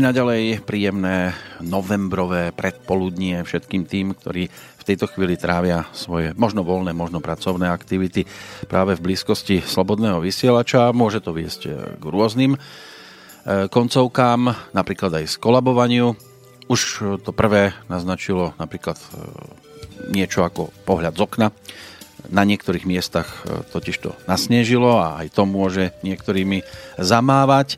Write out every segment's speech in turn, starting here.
naďalej príjemné novembrové predpoludnie všetkým tým, ktorí v tejto chvíli trávia svoje možno voľné, možno pracovné aktivity práve v blízkosti slobodného vysielača. Môže to viesť eh, k rôznym eh, koncovkám, napríklad aj skolabovaniu. Už to prvé naznačilo napríklad eh, niečo ako pohľad z okna na niektorých miestach e, totiž to nasnežilo a aj to môže niektorými zamávať. E,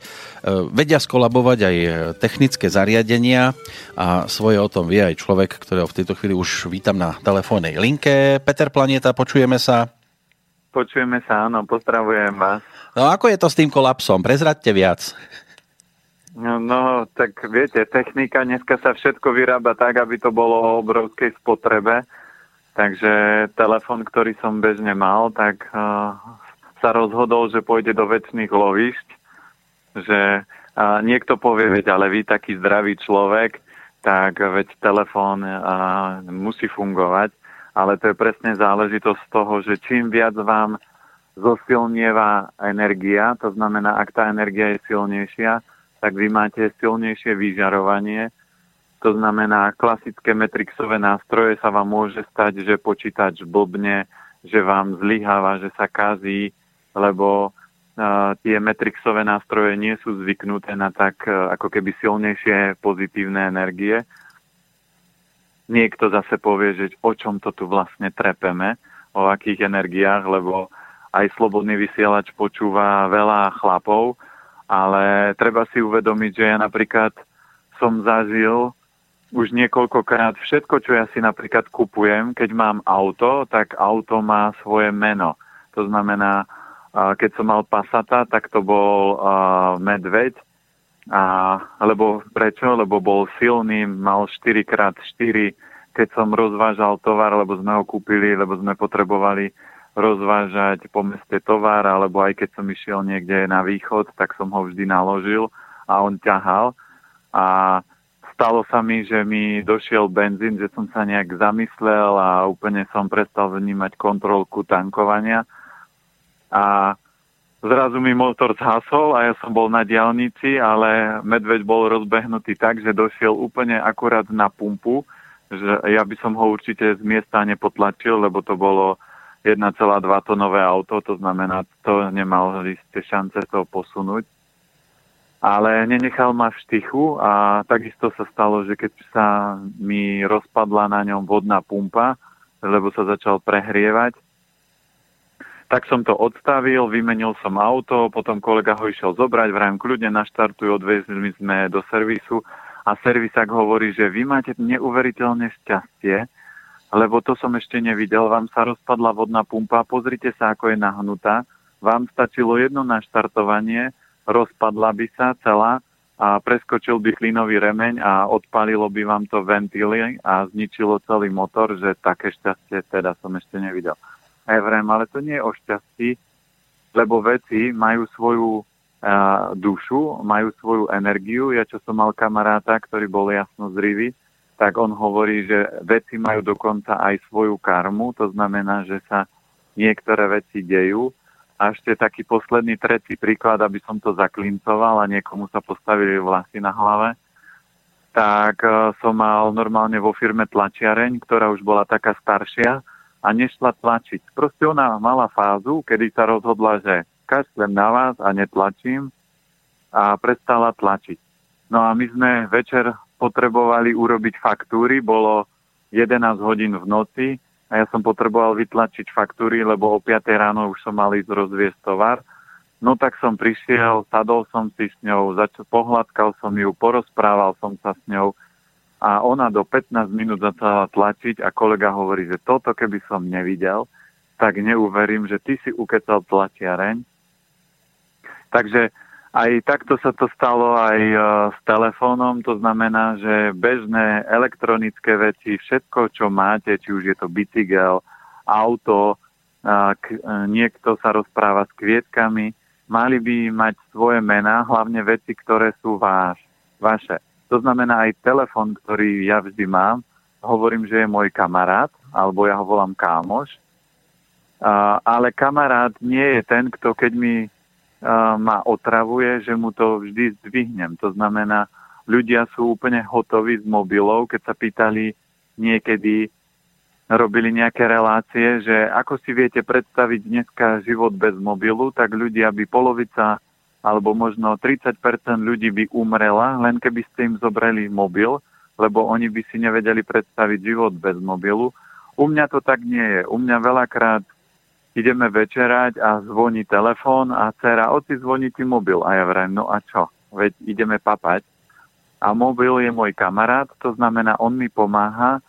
vedia skolabovať aj technické zariadenia a svoje o tom vie aj človek, ktorého v tejto chvíli už vítam na telefónnej linke. Peter Planeta, počujeme sa? Počujeme sa, áno, pozdravujem vás. No ako je to s tým kolapsom? Prezradte viac. No, no, tak viete, technika dneska sa všetko vyrába tak, aby to bolo o obrovskej spotrebe Takže telefon, ktorý som bežne mal, tak uh, sa rozhodol, že pôjde do väčšných lovišť, že uh, niekto povie, veď ale vy taký zdravý človek, tak veď telefón uh, musí fungovať, ale to je presne záležitosť toho, že čím viac vám zosilnieva energia, to znamená, ak tá energia je silnejšia, tak vy máte silnejšie vyžarovanie, to znamená, klasické metrixové nástroje sa vám môže stať, že počítač blbne, že vám zlyháva, že sa kazí, lebo uh, tie metrixové nástroje nie sú zvyknuté na tak uh, ako keby silnejšie pozitívne energie. Niekto zase povie, že o čom to tu vlastne trepeme, o akých energiách, lebo aj slobodný vysielač počúva veľa chlapov, ale treba si uvedomiť, že ja napríklad som zažil už niekoľkokrát všetko, čo ja si napríklad kupujem, keď mám auto, tak auto má svoje meno. To znamená, keď som mal Passata, tak to bol medveď, a, lebo prečo? Lebo bol silný, mal 4x4. Keď som rozvážal tovar, lebo sme ho kúpili, lebo sme potrebovali rozvážať po meste tovar, alebo aj keď som išiel niekde na východ, tak som ho vždy naložil a on ťahal. A stalo sa mi, že mi došiel benzín, že som sa nejak zamyslel a úplne som prestal vnímať kontrolku tankovania. A zrazu mi motor zhasol a ja som bol na diálnici, ale medveď bol rozbehnutý tak, že došiel úplne akurát na pumpu, že ja by som ho určite z miesta nepotlačil, lebo to bolo 1,2 tonové auto, to znamená, to nemal ste šance to posunúť ale nenechal ma v štychu a takisto sa stalo, že keď sa mi rozpadla na ňom vodná pumpa, lebo sa začal prehrievať, tak som to odstavil, vymenil som auto, potom kolega ho išiel zobrať, vrajím kľudne naštartuj, odvezli sme do servisu a servisák hovorí, že vy máte neuveriteľné šťastie, lebo to som ešte nevidel, vám sa rozpadla vodná pumpa, pozrite sa, ako je nahnutá, vám stačilo jedno naštartovanie, rozpadla by sa celá a preskočil by klínový remeň a odpalilo by vám to ventily a zničilo celý motor, že také šťastie teda som ešte nevidel. Evrem, ale to nie je o šťastí, lebo veci majú svoju uh, dušu, majú svoju energiu. Ja čo som mal kamaráta, ktorý bol jasno zrivý, tak on hovorí, že veci majú dokonca aj svoju karmu, to znamená, že sa niektoré veci dejú a ešte taký posledný, tretí príklad, aby som to zaklincoval a niekomu sa postavili vlasy na hlave. Tak uh, som mal normálne vo firme tlačiareň, ktorá už bola taká staršia a nešla tlačiť. Proste ona mala fázu, kedy sa rozhodla, že kašlem na vás a netlačím a prestala tlačiť. No a my sme večer potrebovali urobiť faktúry, bolo 11 hodín v noci, a ja som potreboval vytlačiť faktúry, lebo o 5 ráno už som mal ísť rozviesť tovar. No tak som prišiel, sadol som si s ňou, zač- pohľadkal som ju, porozprával som sa s ňou a ona do 15 minút začala tlačiť a kolega hovorí, že toto keby som nevidel, tak neuverím, že ty si ukecal tlačiareň. Takže aj takto sa to stalo aj e, s telefónom, to znamená, že bežné elektronické veci, všetko, čo máte, či už je to bicykel, auto, k, e, niekto sa rozpráva s kvietkami, mali by mať svoje mená, hlavne veci, ktoré sú váš, vaše. To znamená aj telefon, ktorý ja vždy mám, hovorím, že je môj kamarát, alebo ja ho volám kámoš, ale kamarát nie je ten, kto keď mi ma otravuje, že mu to vždy zdvihnem. To znamená, ľudia sú úplne hotoví z mobilov, keď sa pýtali niekedy, robili nejaké relácie, že ako si viete predstaviť dneska život bez mobilu, tak ľudia by polovica alebo možno 30% ľudí by umrela, len keby ste im zobrali mobil, lebo oni by si nevedeli predstaviť život bez mobilu. U mňa to tak nie je. U mňa veľakrát ideme večerať a zvoní telefón a dcera, oci zvoní ti mobil. A ja vrajím, no a čo? Veď ideme papať. A mobil je môj kamarát, to znamená, on mi pomáha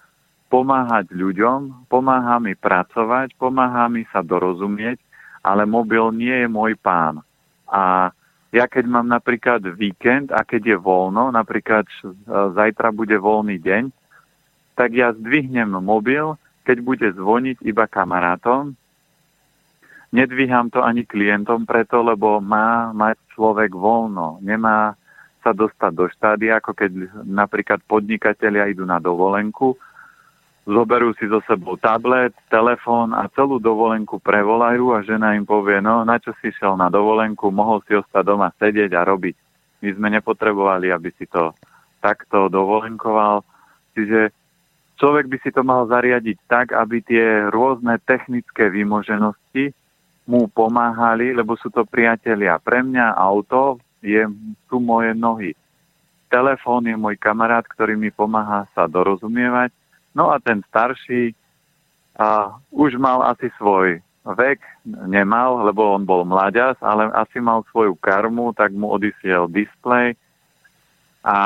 pomáhať ľuďom, pomáha mi pracovať, pomáha mi sa dorozumieť, ale mobil nie je môj pán. A ja keď mám napríklad víkend a keď je voľno, napríklad zajtra bude voľný deň, tak ja zdvihnem mobil, keď bude zvoniť iba kamarátom. Nedvíham to ani klientom preto, lebo má mať človek voľno. Nemá sa dostať do štádia, ako keď napríklad podnikatelia idú na dovolenku, zoberú si so sebou tablet, telefón a celú dovolenku prevolajú a žena im povie, no na čo si šiel na dovolenku, mohol si ostať doma sedieť a robiť. My sme nepotrebovali, aby si to takto dovolenkoval. Čiže človek by si to mal zariadiť tak, aby tie rôzne technické vymoženosti mu pomáhali, lebo sú to priatelia. Pre mňa auto je, sú moje nohy. Telefón je môj kamarát, ktorý mi pomáha sa dorozumievať No a ten starší a už mal asi svoj vek, nemal, lebo on bol mladias, ale asi mal svoju karmu, tak mu odišiel displej a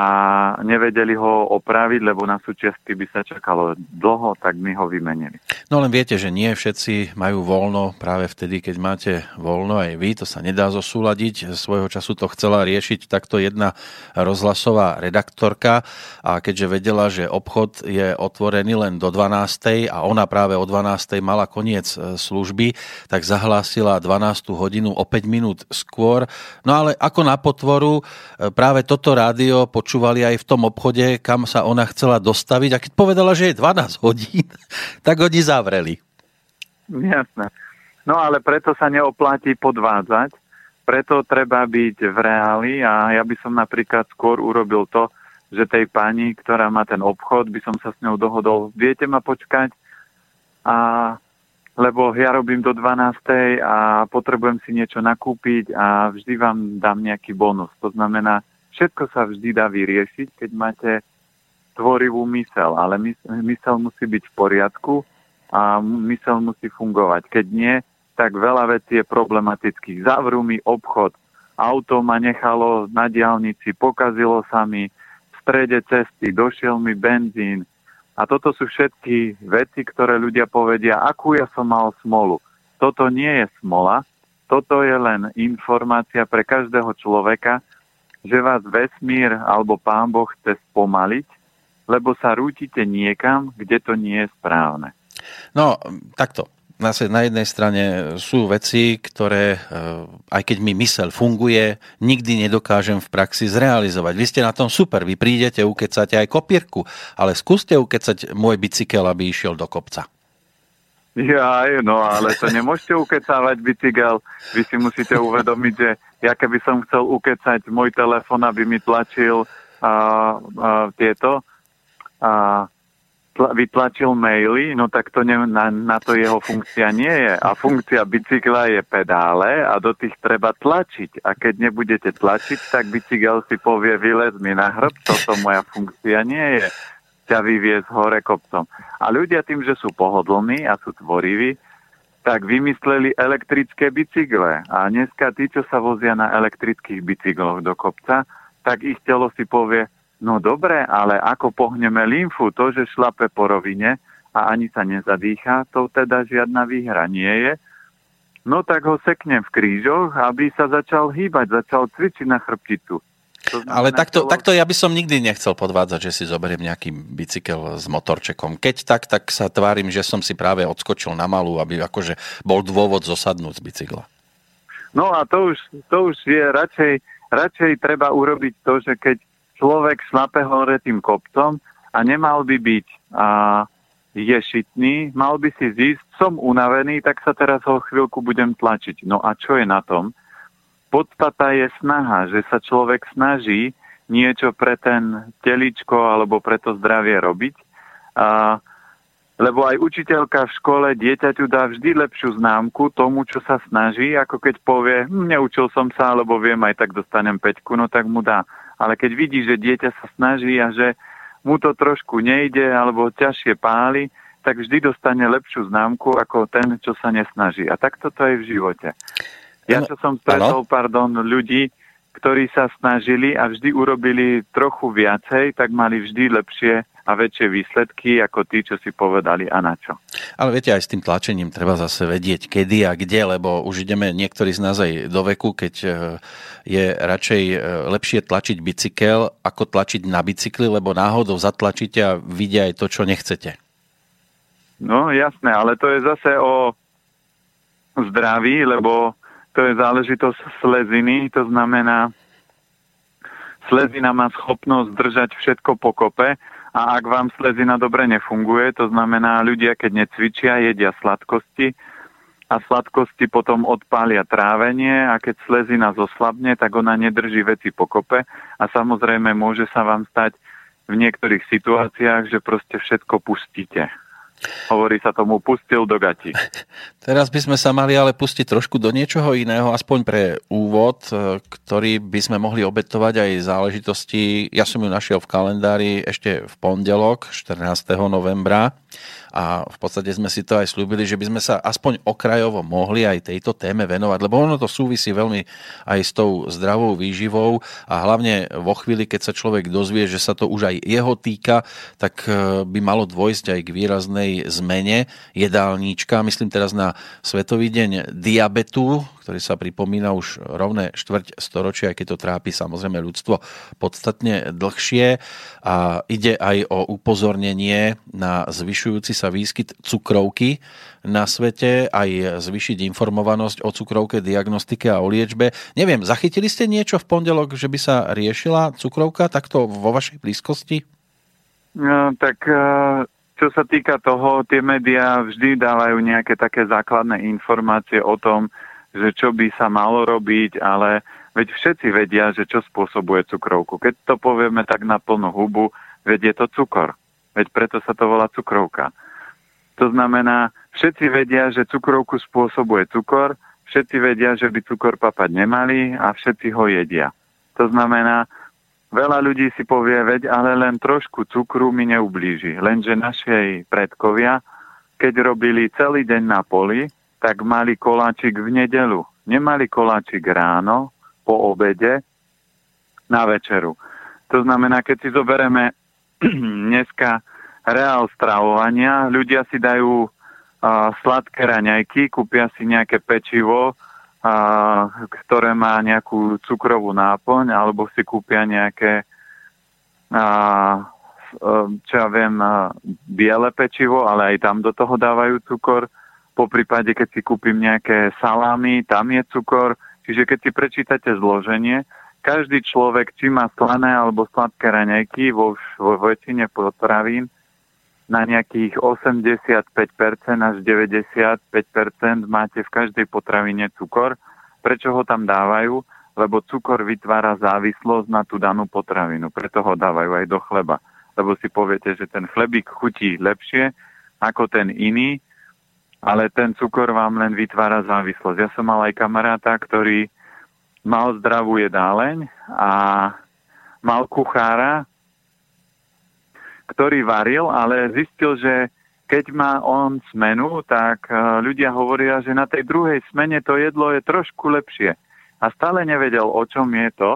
nevedeli ho opraviť, lebo na súčiastky by sa čakalo dlho, tak my ho vymenili. No len viete, že nie všetci majú voľno práve vtedy, keď máte voľno aj vy, to sa nedá zosúľadiť. Svojho času to chcela riešiť takto jedna rozhlasová redaktorka a keďže vedela, že obchod je otvorený len do 12. a ona práve o 12. mala koniec e, služby, tak zahlásila 12. hodinu o 5 minút skôr. No ale ako na potvoru e, práve toto rádio počúvali aj v tom obchode, kam sa ona chcela dostaviť a keď povedala, že je 12 hodín, tak oni zavreli. Jasné. No ale preto sa neoplatí podvádzať, preto treba byť v reáli a ja by som napríklad skôr urobil to, že tej pani, ktorá má ten obchod, by som sa s ňou dohodol, viete ma počkať, a, lebo ja robím do 12. a potrebujem si niečo nakúpiť a vždy vám dám nejaký bonus. To znamená, všetko sa vždy dá vyriešiť, keď máte tvorivú mysel, ale mysel musí byť v poriadku a mysel musí fungovať. Keď nie, tak veľa vecí je problematických. Zavrú mi obchod, auto ma nechalo na diálnici, pokazilo sa mi v strede cesty, došiel mi benzín. A toto sú všetky veci, ktoré ľudia povedia, akú ja som mal smolu. Toto nie je smola, toto je len informácia pre každého človeka, že vás vesmír alebo pán Boh chce spomaliť, lebo sa rútite niekam, kde to nie je správne. No, takto. Na jednej strane sú veci, ktoré, eh, aj keď mi mysel funguje, nikdy nedokážem v praxi zrealizovať. Vy ste na tom super, vy prídete, ukecáte aj kopírku, ale skúste ukecať môj bicykel, aby išiel do kopca. Ja, no ale to nemôžete ukecávať bicykel. Vy si musíte uvedomiť, že ja keby som chcel ukecať môj telefon, aby mi tlačil a, a, tieto a tla, vytlačil maily, no tak to ne, na, na to jeho funkcia nie je. A funkcia bicykla je pedále a do tých treba tlačiť. A keď nebudete tlačiť, tak bicykel si povie, vylez mi na hrb, toto moja funkcia nie je ťa vyviezť hore kopcom. A ľudia tým, že sú pohodlní a sú tvoriví, tak vymysleli elektrické bicykle. A dneska tí, čo sa vozia na elektrických bicykloch do kopca, tak ich telo si povie, no dobre, ale ako pohneme lymfu, to, že šlape po rovine a ani sa nezadýcha, to teda žiadna výhra nie je. No tak ho seknem v krížoch, aby sa začal hýbať, začal cvičiť na chrbticu. Ale takto, takto ja by som nikdy nechcel podvádzať, že si zoberiem nejaký bicykel s motorčekom. Keď tak, tak sa tvárim, že som si práve odskočil na malú, aby akože bol dôvod zosadnúť z bicykla. No a to už, to už je radšej, radšej treba urobiť to, že keď človek šlape hore tým kopcom a nemal by byť a, je šitný, mal by si zísť, som unavený, tak sa teraz ho chvíľku budem tlačiť. No a čo je na tom? Podstata je snaha, že sa človek snaží niečo pre ten teličko alebo pre to zdravie robiť. A, lebo aj učiteľka v škole dieťaťu dá vždy lepšiu známku tomu, čo sa snaží, ako keď povie, hm, neučil som sa, alebo viem, aj tak dostanem peťku, no tak mu dá. Ale keď vidí, že dieťa sa snaží a že mu to trošku nejde, alebo ťažšie páli, tak vždy dostane lepšiu známku ako ten, čo sa nesnaží. A takto to je v živote. Ja čo som stretol, pardon, ľudí, ktorí sa snažili a vždy urobili trochu viacej, tak mali vždy lepšie a väčšie výsledky ako tí, čo si povedali a na čo. Ale viete, aj s tým tlačením treba zase vedieť, kedy a kde, lebo už ideme niektorí z nás aj do veku, keď e, je radšej e, lepšie tlačiť bicykel, ako tlačiť na bicykli, lebo náhodou zatlačíte a vidia aj to, čo nechcete. No jasné, ale to je zase o zdraví, lebo to je záležitosť sleziny, to znamená, slezina má schopnosť držať všetko pokope a ak vám slezina dobre nefunguje, to znamená ľudia, keď necvičia, jedia sladkosti a sladkosti potom odpália trávenie a keď slezina zoslabne, tak ona nedrží veci pokope a samozrejme môže sa vám stať v niektorých situáciách, že proste všetko pustíte. Hovorí sa tomu pustil do gati. Teraz by sme sa mali ale pustiť trošku do niečoho iného, aspoň pre úvod, e, ktorý by sme mohli obetovať aj záležitosti. Ja som ju našiel v kalendári ešte v pondelok, 14. novembra a v podstate sme si to aj slúbili, že by sme sa aspoň okrajovo mohli aj tejto téme venovať, lebo ono to súvisí veľmi aj s tou zdravou výživou a hlavne vo chvíli, keď sa človek dozvie, že sa to už aj jeho týka, tak e, by malo dôjsť aj k výraznej zmene jedálníčka. Myslím teraz na Svetový deň diabetu, ktorý sa pripomína už rovné štvrť storočia, keď to trápi samozrejme ľudstvo podstatne dlhšie. A ide aj o upozornenie na zvyšujúci sa výskyt cukrovky na svete, aj zvyšiť informovanosť o cukrovke, diagnostike a o liečbe. Neviem, zachytili ste niečo v pondelok, že by sa riešila cukrovka takto vo vašej blízkosti? No, tak čo sa týka toho, tie médiá vždy dávajú nejaké také základné informácie o tom, že čo by sa malo robiť, ale veď všetci vedia, že čo spôsobuje cukrovku. Keď to povieme tak na plnú hubu, veď je to cukor. Veď preto sa to volá cukrovka. To znamená, všetci vedia, že cukrovku spôsobuje cukor, všetci vedia, že by cukor papať nemali a všetci ho jedia. To znamená, veľa ľudí si povie, veď ale len trošku cukru mi neublíži. Lenže našej predkovia, keď robili celý deň na poli, tak mali koláčik v nedelu. Nemali koláčik ráno, po obede, na večeru. To znamená, keď si zoberieme dneska reál stravovania, ľudia si dajú a, sladké raňajky, kúpia si nejaké pečivo, a, ktoré má nejakú cukrovú náplň, alebo si kúpia nejaké a, čo ja viem, biele pečivo, ale aj tam do toho dávajú cukor po prípade, keď si kúpim nejaké salámy, tam je cukor. Čiže keď si prečítate zloženie, každý človek, či má slané alebo sladké raňajky vo, vo väčšine potravín, na nejakých 85% až 95% máte v každej potravine cukor. Prečo ho tam dávajú? Lebo cukor vytvára závislosť na tú danú potravinu. Preto ho dávajú aj do chleba. Lebo si poviete, že ten chlebík chutí lepšie ako ten iný, ale ten cukor vám len vytvára závislosť. Ja som mal aj kamaráta, ktorý mal zdravú jedáleň a mal kuchára, ktorý varil, ale zistil, že keď má on smenu, tak e, ľudia hovoria, že na tej druhej smene to jedlo je trošku lepšie. A stále nevedel, o čom je to,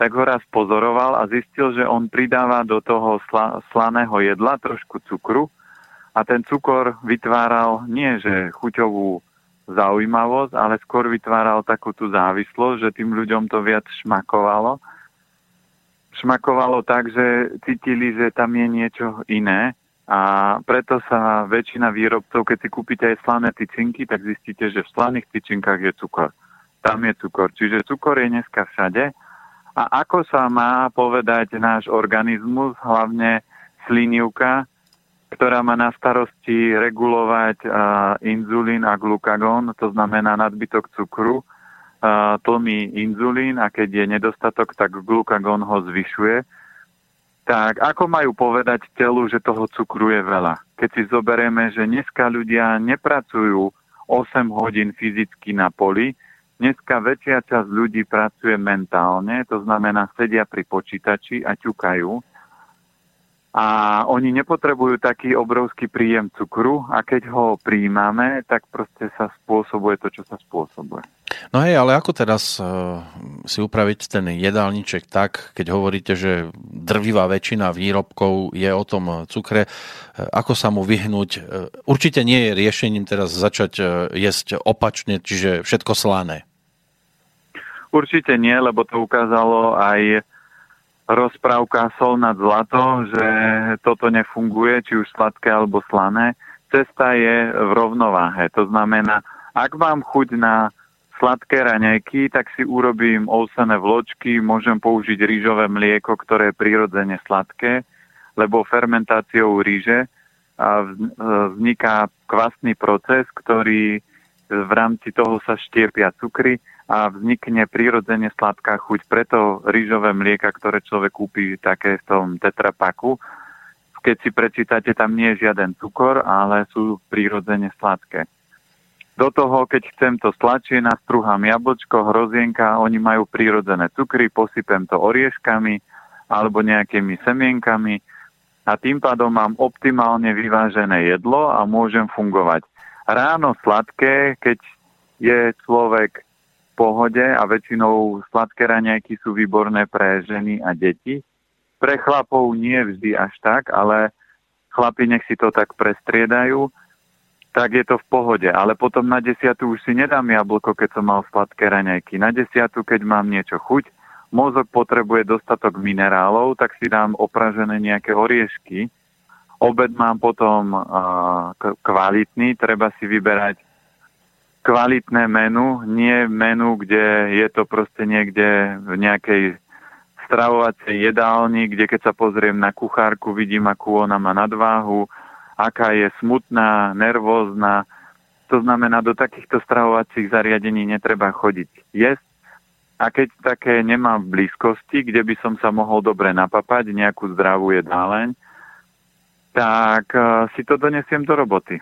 tak ho raz pozoroval a zistil, že on pridáva do toho sla, slaného jedla trošku cukru a ten cukor vytváral nie že chuťovú zaujímavosť, ale skôr vytváral takú tú závislosť, že tým ľuďom to viac šmakovalo. Šmakovalo tak, že cítili, že tam je niečo iné a preto sa väčšina výrobcov, keď si kúpite aj slané tyčinky, tak zistíte, že v slaných tyčinkách je cukor. Tam je cukor. Čiže cukor je dneska všade. A ako sa má povedať náš organizmus, hlavne slinivka, ktorá má na starosti regulovať uh, inzulín a glukagón, to znamená nadbytok cukru, tlmí inzulín a keď je nedostatok, tak glukagón ho zvyšuje. Tak ako majú povedať telu, že toho cukru je veľa? Keď si zoberieme, že dneska ľudia nepracujú 8 hodín fyzicky na poli, dneska väčšia časť ľudí pracuje mentálne, to znamená sedia pri počítači a ťukajú a oni nepotrebujú taký obrovský príjem cukru a keď ho príjmame, tak proste sa spôsobuje to, čo sa spôsobuje. No hej, ale ako teraz uh, si upraviť ten jedálniček tak, keď hovoríte, že drvivá väčšina výrobkov je o tom cukre, uh, ako sa mu vyhnúť? Určite nie je riešením teraz začať jesť opačne, čiže všetko slané. Určite nie, lebo to ukázalo aj rozprávka sol nad zlato, že toto nefunguje, či už sladké alebo slané. Cesta je v rovnováhe. To znamená, ak mám chuť na sladké raňajky, tak si urobím ousené vločky, môžem použiť rýžové mlieko, ktoré je prirodzene sladké, lebo fermentáciou ríže vzniká kvasný proces, ktorý v rámci toho sa štiepia cukry a vznikne prirodzene sladká chuť. Preto rýžové mlieka, ktoré človek kúpi také v tom tetrapaku, keď si prečítate, tam nie je žiaden cukor, ale sú prirodzene sladké. Do toho, keď chcem to stlačiť, nastruhám jablčko, hrozienka, oni majú prirodzené cukry, posypem to orieškami alebo nejakými semienkami a tým pádom mám optimálne vyvážené jedlo a môžem fungovať. Ráno sladké, keď je človek pohode a väčšinou sladké raňajky sú výborné pre ženy a deti. Pre chlapov nie vždy až tak, ale chlapi nech si to tak prestriedajú, tak je to v pohode. Ale potom na desiatu už si nedám jablko, keď som mal sladké raňajky. Na desiatu, keď mám niečo chuť, mozog potrebuje dostatok minerálov, tak si dám opražené nejaké oriešky. Obed mám potom uh, kvalitný, treba si vyberať kvalitné menu, nie menu, kde je to proste niekde v nejakej stravovacej jedálni, kde keď sa pozriem na kuchárku, vidím, akú ona má nadváhu, aká je smutná, nervózna. To znamená, do takýchto stravovacích zariadení netreba chodiť jesť. A keď také nemám v blízkosti, kde by som sa mohol dobre napapať, nejakú zdravú jedáleň, tak eh, si to donesiem do roboty.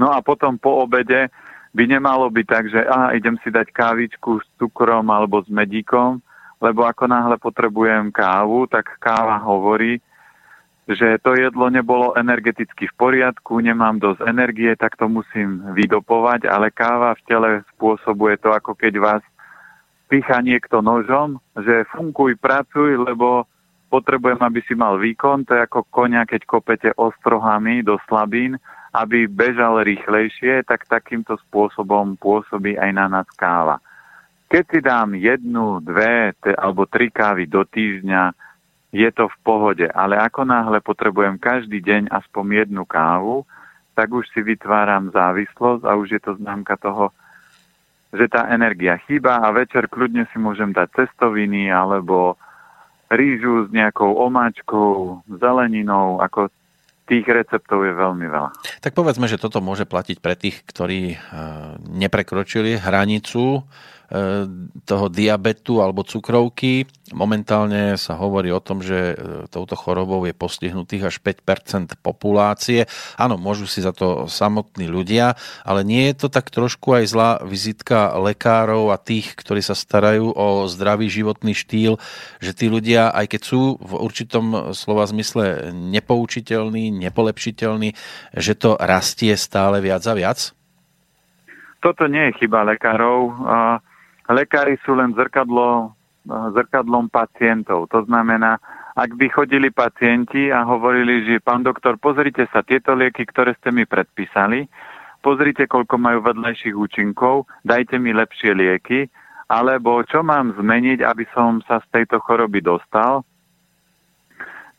No a potom po obede by nemalo byť tak, že aha, idem si dať kávičku s cukrom alebo s medíkom, lebo ako náhle potrebujem kávu, tak káva hovorí, že to jedlo nebolo energeticky v poriadku, nemám dosť energie, tak to musím vydopovať, ale káva v tele spôsobuje to, ako keď vás pícha niekto nožom, že funkuj, pracuj, lebo potrebujem, aby si mal výkon, to je ako konia, keď kopete ostrohami do slabín aby bežal rýchlejšie, tak takýmto spôsobom pôsobí aj na nás káva. Keď si dám jednu, dve te, alebo tri kávy do týždňa, je to v pohode, ale ako náhle potrebujem každý deň aspoň jednu kávu, tak už si vytváram závislosť a už je to známka toho, že tá energia chýba a večer kľudne si môžem dať cestoviny alebo rýžu s nejakou omáčkou, zeleninou, ako tých receptov je veľmi veľa. Tak povedzme, že toto môže platiť pre tých, ktorí e, neprekročili hranicu toho diabetu alebo cukrovky. Momentálne sa hovorí o tom, že e, touto chorobou je postihnutých až 5% populácie. Áno, môžu si za to samotní ľudia, ale nie je to tak trošku aj zlá vizitka lekárov a tých, ktorí sa starajú o zdravý životný štýl, že tí ľudia, aj keď sú v určitom slova zmysle nepoučiteľní, nepolepšiteľní, že to rastie stále viac a viac? Toto nie je chyba lekárov. Lekári sú len zrkadlo, zrkadlom pacientov. To znamená, ak by chodili pacienti a hovorili, že pán doktor, pozrite sa, tieto lieky, ktoré ste mi predpísali, pozrite, koľko majú vedľajších účinkov, dajte mi lepšie lieky, alebo čo mám zmeniť, aby som sa z tejto choroby dostal,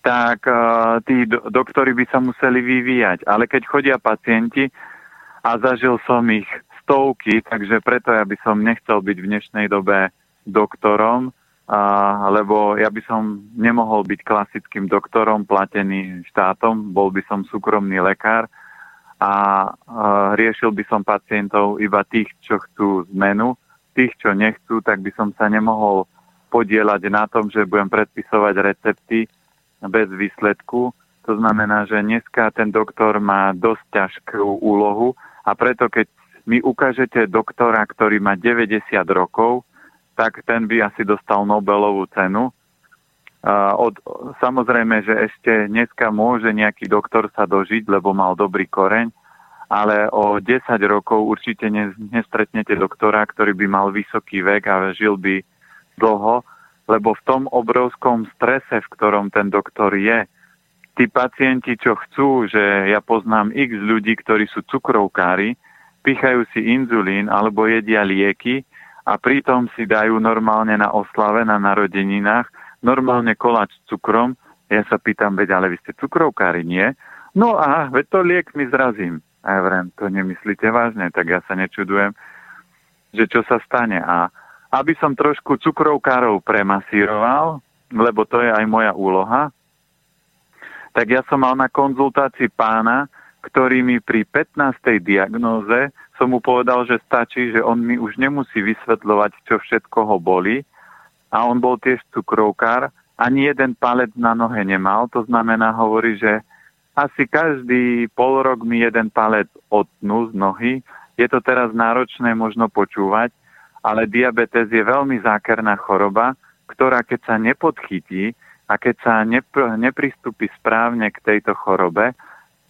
tak uh, tí do, doktori by sa museli vyvíjať. Ale keď chodia pacienti a zažil som ich stovky, takže preto ja by som nechcel byť v dnešnej dobe doktorom, a, lebo ja by som nemohol byť klasickým doktorom platený štátom, bol by som súkromný lekár a, a riešil by som pacientov iba tých, čo chcú zmenu tých, čo nechcú, tak by som sa nemohol podielať na tom, že budem predpisovať recepty bez výsledku. To znamená, že dneska ten doktor má dosť ťažkú úlohu a preto keď mi ukážete doktora, ktorý má 90 rokov, tak ten by asi dostal Nobelovú cenu. Od, samozrejme, že ešte dneska môže nejaký doktor sa dožiť, lebo mal dobrý koreň, ale o 10 rokov určite nestretnete doktora, ktorý by mal vysoký vek a žil by dlho, lebo v tom obrovskom strese, v ktorom ten doktor je, tí pacienti, čo chcú, že ja poznám x ľudí, ktorí sú cukrovkári, pichajú si inzulín alebo jedia lieky a pritom si dajú normálne na oslave, na narodeninách, normálne koláč s cukrom. Ja sa pýtam, veď ale vy ste cukrovkári, nie? No a veď to liek mi zrazím. A ja vrem, to nemyslíte vážne, tak ja sa nečudujem, že čo sa stane. A aby som trošku cukrovkárov premasíroval, lebo to je aj moja úloha, tak ja som mal na konzultácii pána, ktorý mi pri 15. diagnóze som mu povedal, že stačí, že on mi už nemusí vysvetľovať, čo všetko ho boli. A on bol tiež cukrovkár, ani jeden palec na nohe nemal, to znamená, hovorí, že asi každý pol rok mi jeden palec odtnú z nohy. Je to teraz náročné možno počúvať, ale diabetes je veľmi zákerná choroba, ktorá keď sa nepodchytí a keď sa nepr- nepristúpi správne k tejto chorobe,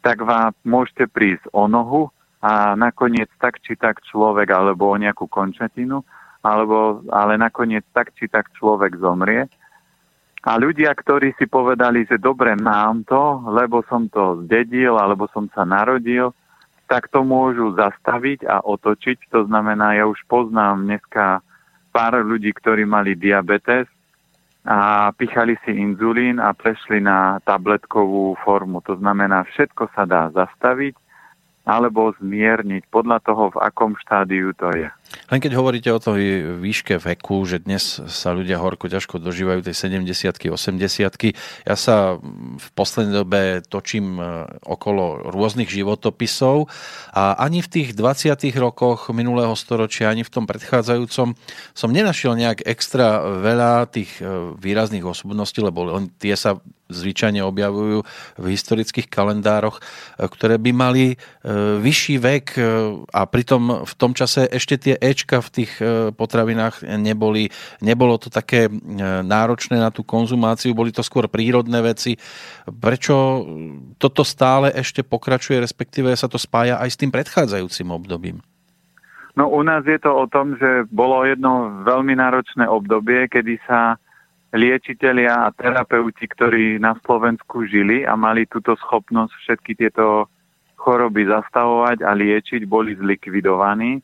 tak vám môžete prísť o nohu a nakoniec tak či tak človek alebo o nejakú končatinu, alebo, ale nakoniec tak či tak človek zomrie. A ľudia, ktorí si povedali, že dobre, mám to, lebo som to zdedil, alebo som sa narodil, tak to môžu zastaviť a otočiť. To znamená, ja už poznám dneska pár ľudí, ktorí mali diabetes a pichali si inzulín a prešli na tabletkovú formu. To znamená, všetko sa dá zastaviť alebo zmierniť podľa toho, v akom štádiu to je. Len keď hovoríte o tej výške veku, že dnes sa ľudia horko ťažko dožívajú tej 70 80 ja sa v poslednej dobe točím e, okolo rôznych životopisov a ani v tých 20 rokoch minulého storočia, ani v tom predchádzajúcom som nenašiel nejak extra veľa tých e, výrazných osobností, lebo tie sa zvyčajne objavujú v historických kalendároch, e, ktoré by mali vyšší vek a pritom v tom čase ešte tie Ečka v tých e, potravinách neboli, nebolo to také e, náročné na tú konzumáciu, boli to skôr prírodné veci. Prečo toto stále ešte pokračuje, respektíve sa to spája aj s tým predchádzajúcim obdobím? No u nás je to o tom, že bolo jedno veľmi náročné obdobie, kedy sa liečitelia a terapeuti, ktorí na Slovensku žili a mali túto schopnosť všetky tieto choroby zastavovať a liečiť, boli zlikvidovaní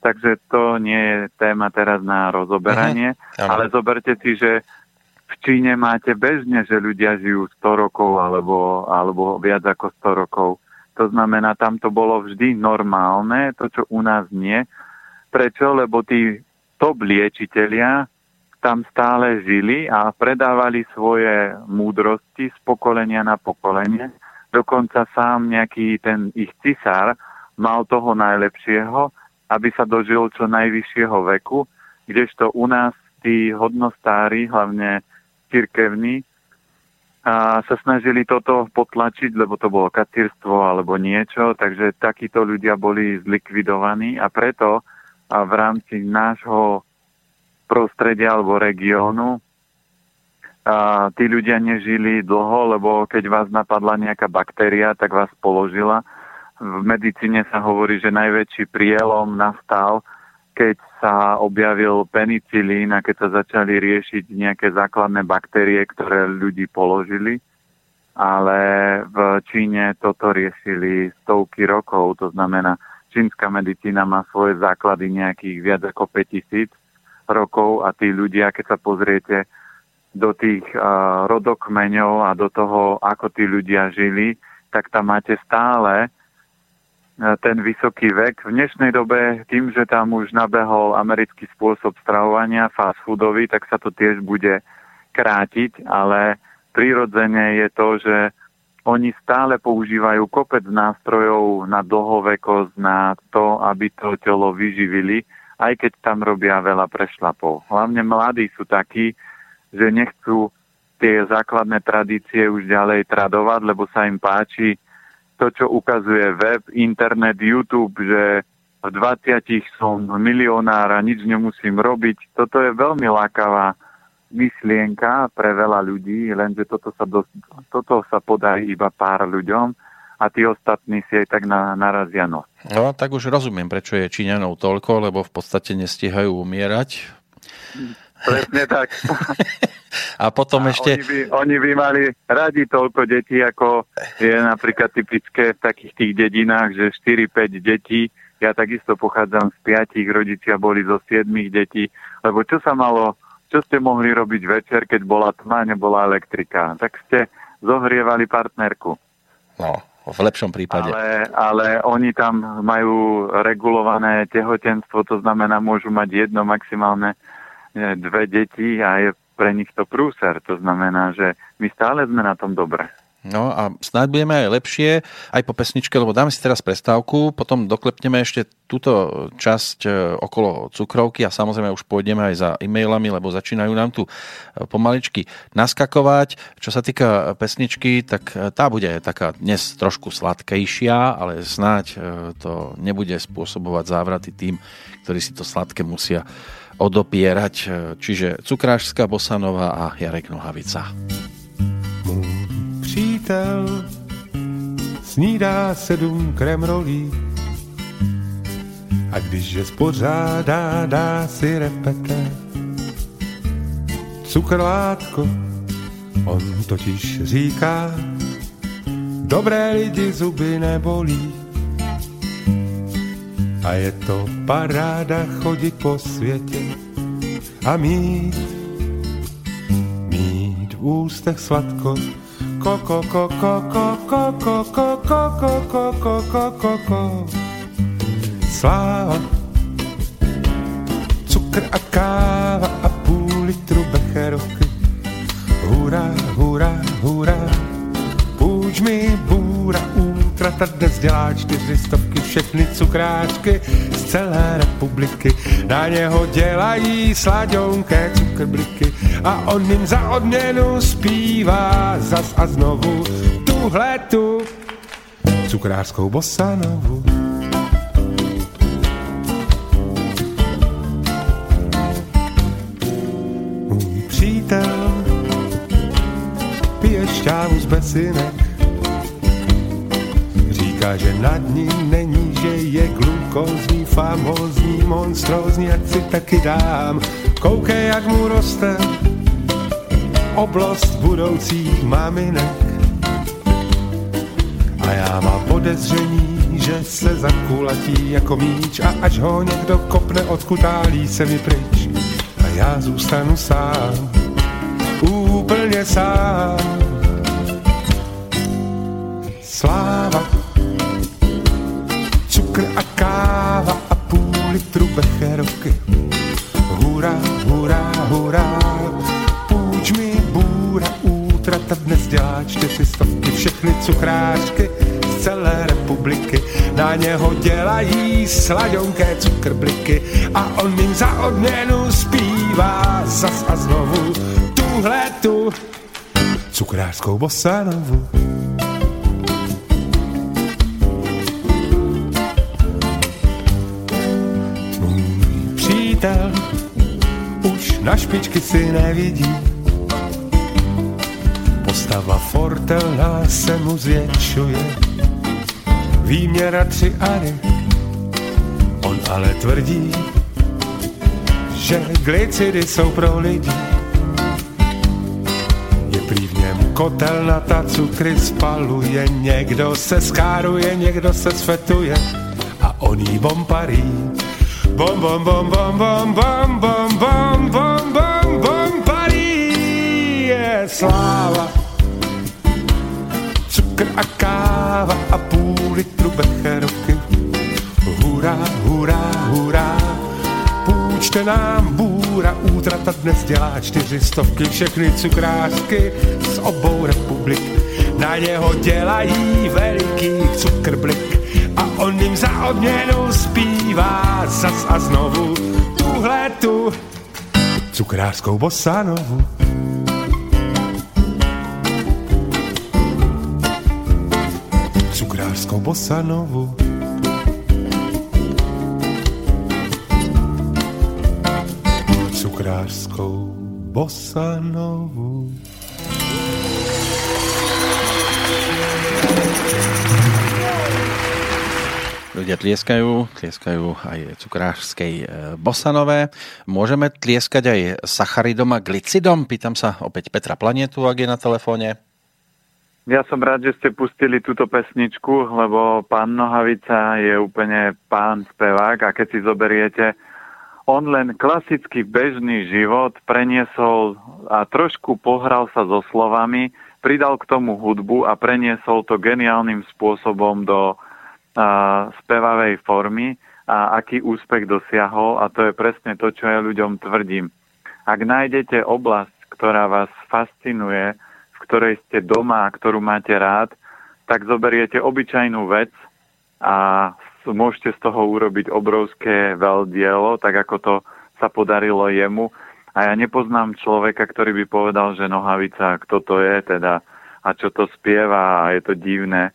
takže to nie je téma teraz na rozoberanie, uh-huh. ale zoberte si, že v Číne máte bežne, že ľudia žijú 100 rokov alebo, alebo viac ako 100 rokov. To znamená, tam to bolo vždy normálne, to, čo u nás nie. Prečo? Lebo tí top liečitelia tam stále žili a predávali svoje múdrosti z pokolenia na pokolenie. Dokonca sám nejaký ten ich cisár mal toho najlepšieho aby sa dožil čo najvyššieho veku, kdežto u nás tí hodnostári, hlavne cirkevní, sa snažili toto potlačiť, lebo to bolo kacírstvo alebo niečo, takže takíto ľudia boli zlikvidovaní a preto a v rámci nášho prostredia alebo regiónu a tí ľudia nežili dlho, lebo keď vás napadla nejaká baktéria, tak vás položila v medicíne sa hovorí, že najväčší prielom nastal, keď sa objavil penicilín a keď sa začali riešiť nejaké základné baktérie, ktoré ľudí položili. Ale v Číne toto riešili stovky rokov, to znamená, čínska medicína má svoje základy nejakých viac ako 5000 rokov a tí ľudia, keď sa pozriete do tých uh, rodokmeňov a do toho, ako tí ľudia žili, tak tam máte stále ten vysoký vek. V dnešnej dobe tým, že tam už nabehol americký spôsob stravovania, fast foodový, tak sa to tiež bude krátiť, ale prirodzene je to, že oni stále používajú kopec nástrojov na dlhovekosť, na to, aby to telo vyživili aj keď tam robia veľa prešlapov. Hlavne mladí sú takí, že nechcú tie základné tradície už ďalej tradovať, lebo sa im páči to, čo ukazuje web, internet, YouTube, že v 20 som milionár a nič nemusím robiť. Toto je veľmi lákavá myšlienka pre veľa ľudí, lenže toto sa, do, toto sa podarí iba pár ľuďom a tí ostatní si aj tak na, narazia nos. No, tak už rozumiem, prečo je Číňanov toľko, lebo v podstate nestíhajú umierať. Presne tak. a potom a ešte... Oni by, oni by mali radi toľko detí, ako je napríklad typické v takých tých dedinách, že 4-5 detí. Ja takisto pochádzam z piatich, rodičia boli zo 7 detí, lebo čo sa malo, čo ste mohli robiť večer, keď bola tma, nebola elektrika? Tak ste zohrievali partnerku. No, v lepšom prípade. Ale, ale oni tam majú regulované tehotenstvo, to znamená, môžu mať jedno maximálne dve deti a je pre nich to prúser. To znamená, že my stále sme na tom dobre. No a snáď budeme aj lepšie, aj po pesničke, lebo dáme si teraz prestávku, potom doklepneme ešte túto časť e, okolo cukrovky a samozrejme už pôjdeme aj za e-mailami, lebo začínajú nám tu e, pomaličky naskakovať. Čo sa týka pesničky, tak e, tá bude taká dnes trošku sladkejšia, ale snáď to nebude spôsobovať závraty tým, ktorí si to sladké musia odopierať. Čiže Cukrášská Bosanova a Jarek Nohavica přítel snídá sedm kremrolí a když je spořádá, dá si repete. Cukrlátko, on totiž říká, dobré lidi zuby nebolí. A je to paráda chodit po světě a mít, mít v ústech sladko Koko, koko, koko, koko, koko, koko, koko, koko. Sláva, cukr a káva a půl litru becherovky. Hurá, hurá, hurá, útrata dnes dělá čtyři stovky, všechny cukráčky z celé republiky. Na něho dělají sladěnké cukrbliky a on jim za odměnu zpívá zas a znovu tuhle tu cukrářskou bosanovu. Můj přítel pije šťávu z besinek Říká, že nad ním není, že je glukózní, famózní, monstrózní, ať si taky dám. Koukej, jak mu roste oblast budoucích maminek. A já mám podezření, že se zakulatí jako míč a až ho někdo kopne, odkutálí se mi pryč. A já zůstanu sám, úplně sám. Sláva, becherovky. Hurá, hurá, hurá, půjč mi bůra, útrata dnes dělá čtyři stovky, všechny cukráčky z celé republiky. Na něho dělají slaďonké cukrbliky a on jim za odměnu zpívá zas a znovu tuhle tu cukrářskou bosanovu. Na špičky si nevidí. Postava fortelná se mu zvětšuje, výměra tři ary. On ale tvrdí, že glicidy jsou pro lidi. Je prý v něm kotel na ta cukry spaluje, někdo se skáruje, někdo se svetuje a on jí bomparí. Bom, bom, bom, bom, bom, bom, bom, bom, bom, bom, bom, parí je sláva. Cukr a káva a půl litru becherovky. Hurá, hurá, hurá, půjčte nám bůra, útrata dnes dělá čtyři stovky, všechny cukrářky z obou republik. Na něho dělají veliký cukrblik on jim za odměnou zpívá zas a znovu tuhle tu cukrářskou bosanovu. Cukrářskou bosanovu. Cukrářskou bosanovu. Ľudia tlieskajú, tlieskajú aj cukrářskej e, bosanové. Môžeme tlieskať aj sacharidom a glicidom? Pýtam sa opäť Petra Planetu, ak je na telefóne. Ja som rád, že ste pustili túto pesničku, lebo pán Nohavica je úplne pán spevák a keď si zoberiete, on len klasický bežný život preniesol a trošku pohral sa so slovami, pridal k tomu hudbu a preniesol to geniálnym spôsobom do spevavej formy a aký úspech dosiahol a to je presne to, čo ja ľuďom tvrdím. Ak nájdete oblasť, ktorá vás fascinuje, v ktorej ste doma a ktorú máte rád, tak zoberiete obyčajnú vec a môžete z toho urobiť obrovské veľdielo, tak ako to sa podarilo jemu. A ja nepoznám človeka, ktorý by povedal, že nohavica, kto to je teda a čo to spieva a je to divné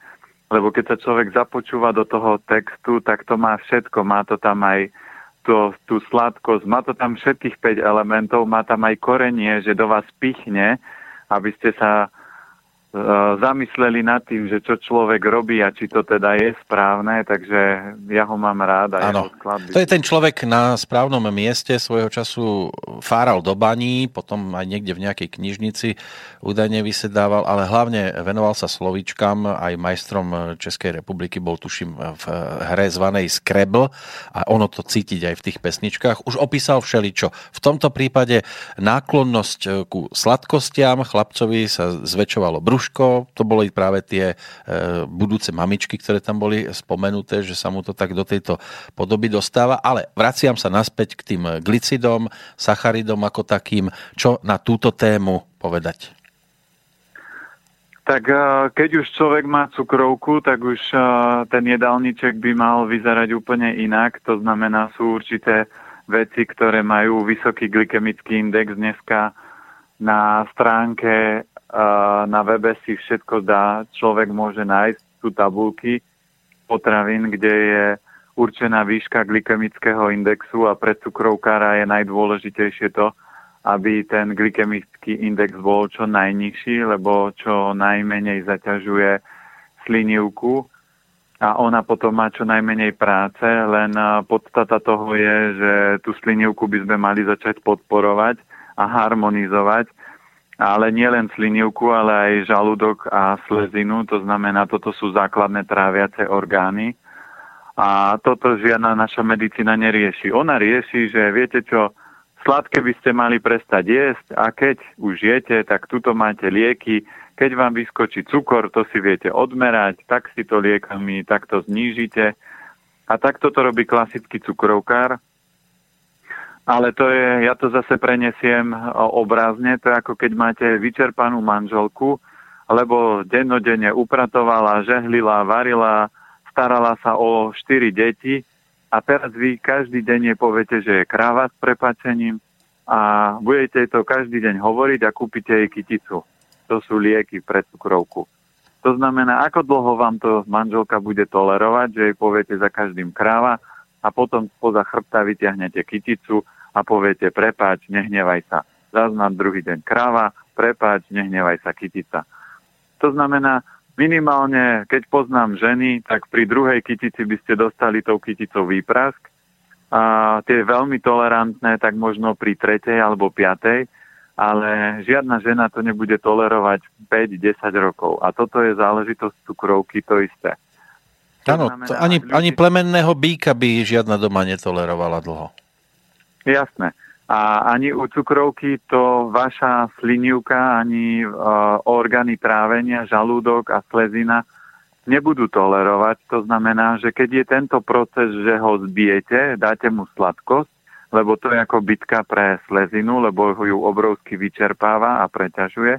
lebo keď sa človek započúva do toho textu, tak to má všetko. Má to tam aj to, tú sladkosť, má to tam všetkých 5 elementov, má tam aj korenie, že do vás pichne, aby ste sa zamysleli nad tým, že čo človek robí a či to teda je správne, takže ja ho mám rád a ano. To je ten človek na správnom mieste svojho času fáral do baní, potom aj niekde v nejakej knižnici údajne vysedával, ale hlavne venoval sa slovíčkam, aj majstrom Českej republiky bol tuším v hre zvanej Scrabble a ono to cítiť aj v tých pesničkách. Už opísal všeličo. V tomto prípade náklonnosť ku sladkostiam, chlapcovi sa zväčšovalo brúš Joško, to boli práve tie e, budúce mamičky, ktoré tam boli spomenuté, že sa mu to tak do tejto podoby dostáva. Ale vraciam sa naspäť k tým glicidom, sacharidom ako takým. Čo na túto tému povedať? Tak e, keď už človek má cukrovku, tak už e, ten jedálniček by mal vyzerať úplne inak. To znamená, sú určité veci, ktoré majú vysoký glykemický index dneska na stránke na webe si všetko dá, človek môže nájsť tu tabulky potravín, kde je určená výška glykemického indexu a pre cukrovkára je najdôležitejšie to, aby ten glykemický index bol čo najnižší, lebo čo najmenej zaťažuje slinivku a ona potom má čo najmenej práce, len podstata toho je, že tú slinivku by sme mali začať podporovať a harmonizovať ale nie len slinivku, ale aj žalúdok a slezinu, to znamená, toto sú základné tráviace orgány. A toto žiadna naša medicína nerieši. Ona rieši, že viete čo, sladké by ste mali prestať jesť a keď už jete, tak tuto máte lieky. Keď vám vyskočí cukor, to si viete odmerať, tak si to liekami takto znížite. A takto to robí klasický cukrovkár, ale to je, ja to zase prenesiem obrazne, to je ako keď máte vyčerpanú manželku, lebo dennodenne upratovala, žehlila, varila, starala sa o štyri deti a teraz vy každý deň je poviete, že je kráva s prepačením a budete to každý deň hovoriť a kúpite jej kyticu. To sú lieky pre cukrovku. To znamená, ako dlho vám to manželka bude tolerovať, že jej poviete za každým kráva a potom spoza chrbta vyťahnete kyticu a poviete, prepáč, nehnevaj sa. Zaznám druhý deň kráva, prepáč, nehnevaj sa kytica. To znamená, minimálne, keď poznám ženy, tak pri druhej kytici by ste dostali tou kyticou výprask. A tie veľmi tolerantné, tak možno pri tretej alebo piatej, ale žiadna žena to nebude tolerovať 5-10 rokov. A toto je záležitosť cukrovky, to isté. Áno, ani, ľudí... ani plemenného býka by žiadna doma netolerovala dlho. Jasné. A ani u cukrovky to vaša slinivka, ani uh, orgány trávenia, žalúdok a slezina nebudú tolerovať. To znamená, že keď je tento proces, že ho zbijete, dáte mu sladkosť, lebo to je ako bitka pre slezinu, lebo ju obrovsky vyčerpáva a preťažuje.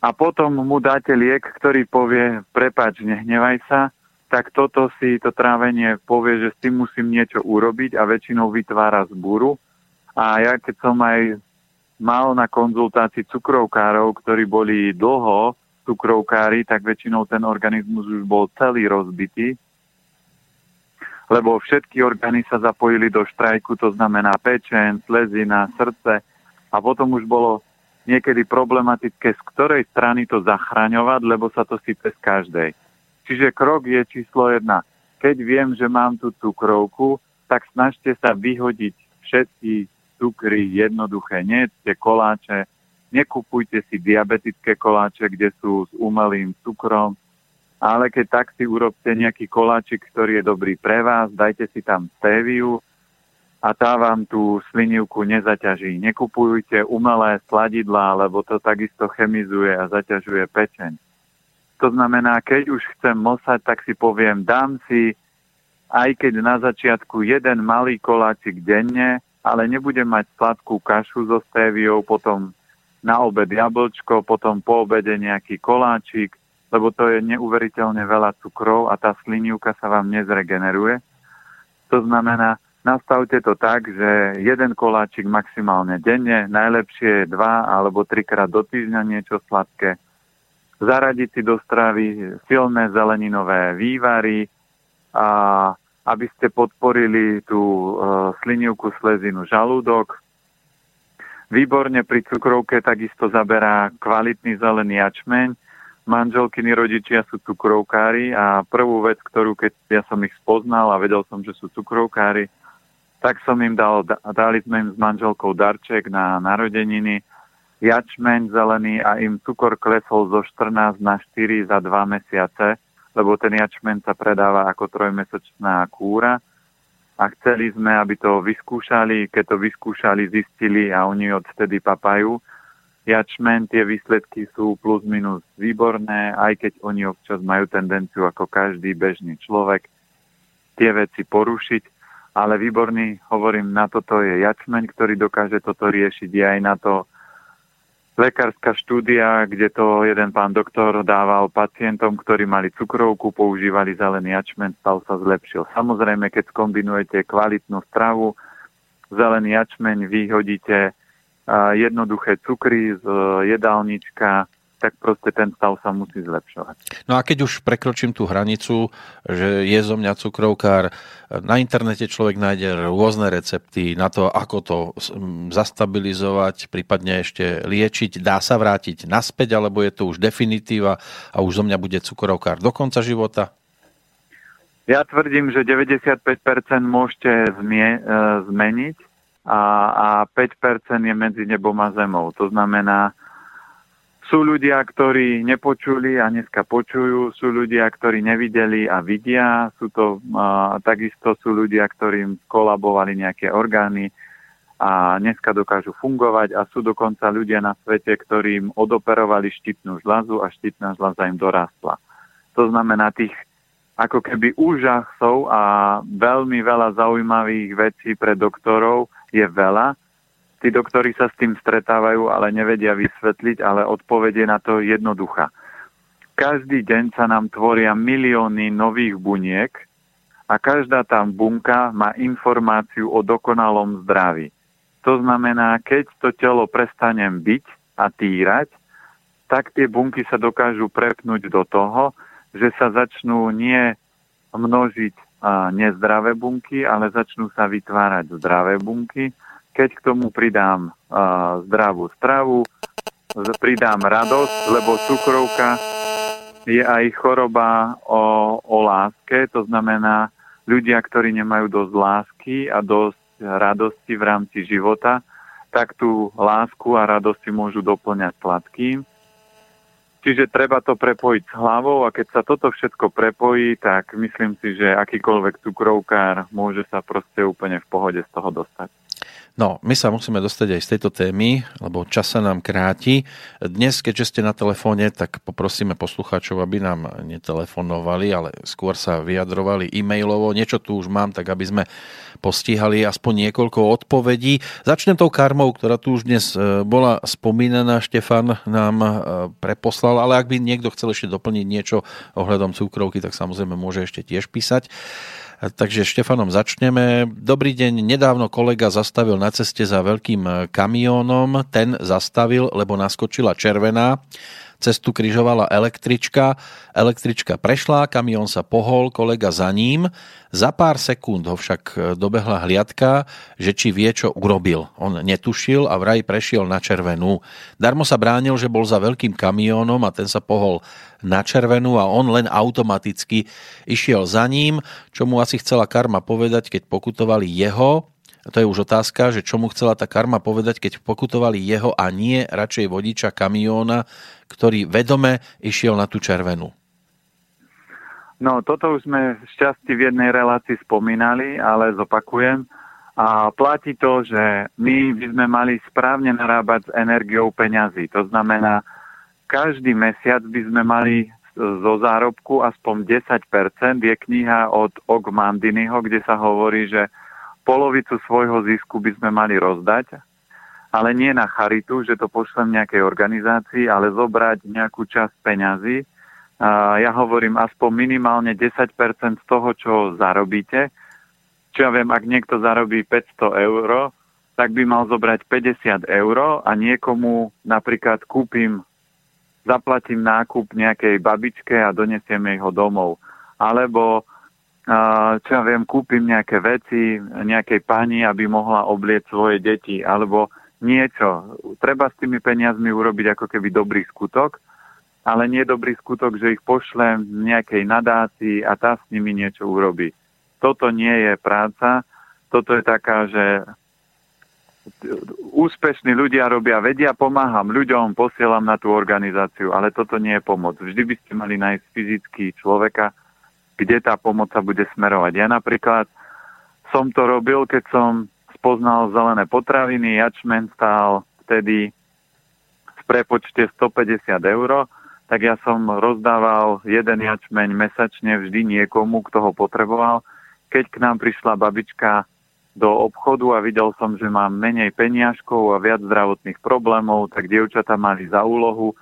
A potom mu dáte liek, ktorý povie, prepač, nehnevaj sa, tak toto si to trávenie povie, že s tým musím niečo urobiť a väčšinou vytvára zburu. A ja keď som aj mal na konzultácii cukrovkárov, ktorí boli dlho cukrovkári, tak väčšinou ten organizmus už bol celý rozbitý, lebo všetky orgány sa zapojili do štrajku, to znamená pečen, slezina, srdce a potom už bolo niekedy problematické, z ktorej strany to zachraňovať, lebo sa to sype z každej. Čiže krok je číslo jedna. Keď viem, že mám tú cukrovku, tak snažte sa vyhodiť všetky cukry jednoduché. Nejedzte koláče, nekupujte si diabetické koláče, kde sú s umelým cukrom, ale keď tak si urobte nejaký koláčik, ktorý je dobrý pre vás, dajte si tam stéviu, a tá vám tú slinivku nezaťaží. Nekupujte umelé sladidlá, lebo to takisto chemizuje a zaťažuje pečeň. To znamená, keď už chcem mosať, tak si poviem, dám si, aj keď na začiatku jeden malý koláčik denne, ale nebudem mať sladkú kašu so stéviou, potom na obed jablčko, potom po obede nejaký koláčik, lebo to je neuveriteľne veľa cukrov a tá slinivka sa vám nezregeneruje. To znamená, Nastavte to tak, že jeden koláčik maximálne denne, najlepšie dva alebo trikrát do týždňa niečo sladké. Zaradiť si do stravy silné zeleninové vývary a aby ste podporili tú uh, slinivku, slezinu, žalúdok. Výborne pri cukrovke takisto zaberá kvalitný zelený jačmeň. Manželkyni rodičia sú cukrovkári a prvú vec, ktorú keď ja som ich spoznal a vedel som, že sú cukrovkári, tak som im dal, dali sme im s manželkou darček na narodeniny, jačmeň zelený a im cukor klesol zo 14 na 4 za 2 mesiace, lebo ten jačmeň sa predáva ako trojmesačná kúra a chceli sme, aby to vyskúšali, keď to vyskúšali, zistili a oni odtedy papajú. Jačmen, tie výsledky sú plus minus výborné, aj keď oni občas majú tendenciu ako každý bežný človek tie veci porušiť ale výborný, hovorím, na toto je jačmeň, ktorý dokáže toto riešiť. Je aj na to lekárska štúdia, kde to jeden pán doktor dával pacientom, ktorí mali cukrovku, používali zelený jačmeň, stav sa zlepšil. Samozrejme, keď skombinujete kvalitnú stravu, zelený jačmeň, vyhodíte jednoduché cukry z jedálnička, tak proste ten stav sa musí zlepšovať. No a keď už prekročím tú hranicu, že je zo mňa cukrovkár, na internete človek nájde rôzne recepty na to, ako to zastabilizovať, prípadne ešte liečiť. Dá sa vrátiť naspäť, alebo je to už definitíva a už zo mňa bude cukrovkár do konca života? Ja tvrdím, že 95% môžete zmie, e, zmeniť a, a 5% je medzi nebom a zemou. To znamená, sú ľudia, ktorí nepočuli a dneska počujú, sú ľudia, ktorí nevideli a vidia, sú to, a, takisto sú ľudia, ktorým kolabovali nejaké orgány a dneska dokážu fungovať a sú dokonca ľudia na svete, ktorým odoperovali štítnu žľazu a štítna žľaza im dorastla. To znamená tých ako keby úžasov a veľmi veľa zaujímavých vecí pre doktorov je veľa, Tí doktori sa s tým stretávajú, ale nevedia vysvetliť, ale odpovedie na to jednoduchá. Každý deň sa nám tvoria milióny nových buniek a každá tam bunka má informáciu o dokonalom zdraví. To znamená, keď to telo prestanem byť a týrať, tak tie bunky sa dokážu prepnúť do toho, že sa začnú nie množiť nezdravé bunky, ale začnú sa vytvárať zdravé bunky keď k tomu pridám uh, zdravú stravu, pridám radosť, lebo cukrovka je aj choroba o, o láske, to znamená ľudia, ktorí nemajú dosť lásky a dosť radosti v rámci života, tak tú lásku a radosť si môžu doplňať sladkým. Čiže treba to prepojiť s hlavou a keď sa toto všetko prepojí, tak myslím si, že akýkoľvek cukrovkár môže sa proste úplne v pohode z toho dostať. No, my sa musíme dostať aj z tejto témy, lebo čas sa nám kráti. Dnes, keďže ste na telefóne, tak poprosíme poslucháčov, aby nám netelefonovali, ale skôr sa vyjadrovali e-mailovo. Niečo tu už mám, tak aby sme postihali aspoň niekoľko odpovedí. Začnem tou karmou, ktorá tu už dnes e, bola spomínaná. Štefan nám e, preposlal, ale ak by niekto chcel ešte doplniť niečo ohľadom cukrovky, tak samozrejme môže ešte tiež písať. Takže Štefanom začneme. Dobrý deň. Nedávno kolega zastavil na ceste za veľkým kamiónom. Ten zastavil, lebo naskočila červená. Cestu križovala električka. Električka prešla, kamión sa pohol, kolega za ním. Za pár sekúnd ho však dobehla hliadka, že či vie, čo urobil. On netušil a vraj prešiel na červenú. Darmo sa bránil, že bol za veľkým kamiónom a ten sa pohol na červenú a on len automaticky išiel za ním, čo mu asi chcela karma povedať, keď pokutovali jeho, to je už otázka, že čo mu chcela tá karma povedať, keď pokutovali jeho a nie radšej vodiča kamióna, ktorý vedome išiel na tú červenú. No, toto už sme šťastí v jednej relácii spomínali, ale zopakujem. A platí to, že my by sme mali správne narábať s energiou peňazí. To znamená, každý mesiac by sme mali zo zárobku aspoň 10%. Je kniha od Og Mandinyho, kde sa hovorí, že polovicu svojho zisku by sme mali rozdať, ale nie na charitu, že to pošlem nejakej organizácii, ale zobrať nejakú časť peňazí. Ja hovorím aspoň minimálne 10% z toho, čo zarobíte. Čo ja viem, ak niekto zarobí 500 eur, tak by mal zobrať 50 eur a niekomu napríklad kúpim zaplatím nákup nejakej babičke a donesiem jej ho domov. Alebo čo ja viem, kúpim nejaké veci nejakej pani, aby mohla oblieť svoje deti, alebo niečo. Treba s tými peniazmi urobiť ako keby dobrý skutok, ale nie dobrý skutok, že ich pošlem nejakej nadácii a tá s nimi niečo urobí. Toto nie je práca, toto je taká, že úspešní ľudia robia, vedia, pomáham ľuďom, posielam na tú organizáciu, ale toto nie je pomoc. Vždy by ste mali nájsť fyzicky človeka, kde tá pomoc sa bude smerovať. Ja napríklad som to robil, keď som spoznal zelené potraviny, jačmen stál vtedy v prepočte 150 eur, tak ja som rozdával jeden jačmeň mesačne vždy niekomu, kto ho potreboval. Keď k nám prišla babička do obchodu a videl som, že mám menej peniažkov a viac zdravotných problémov, tak dievčatá mali za úlohu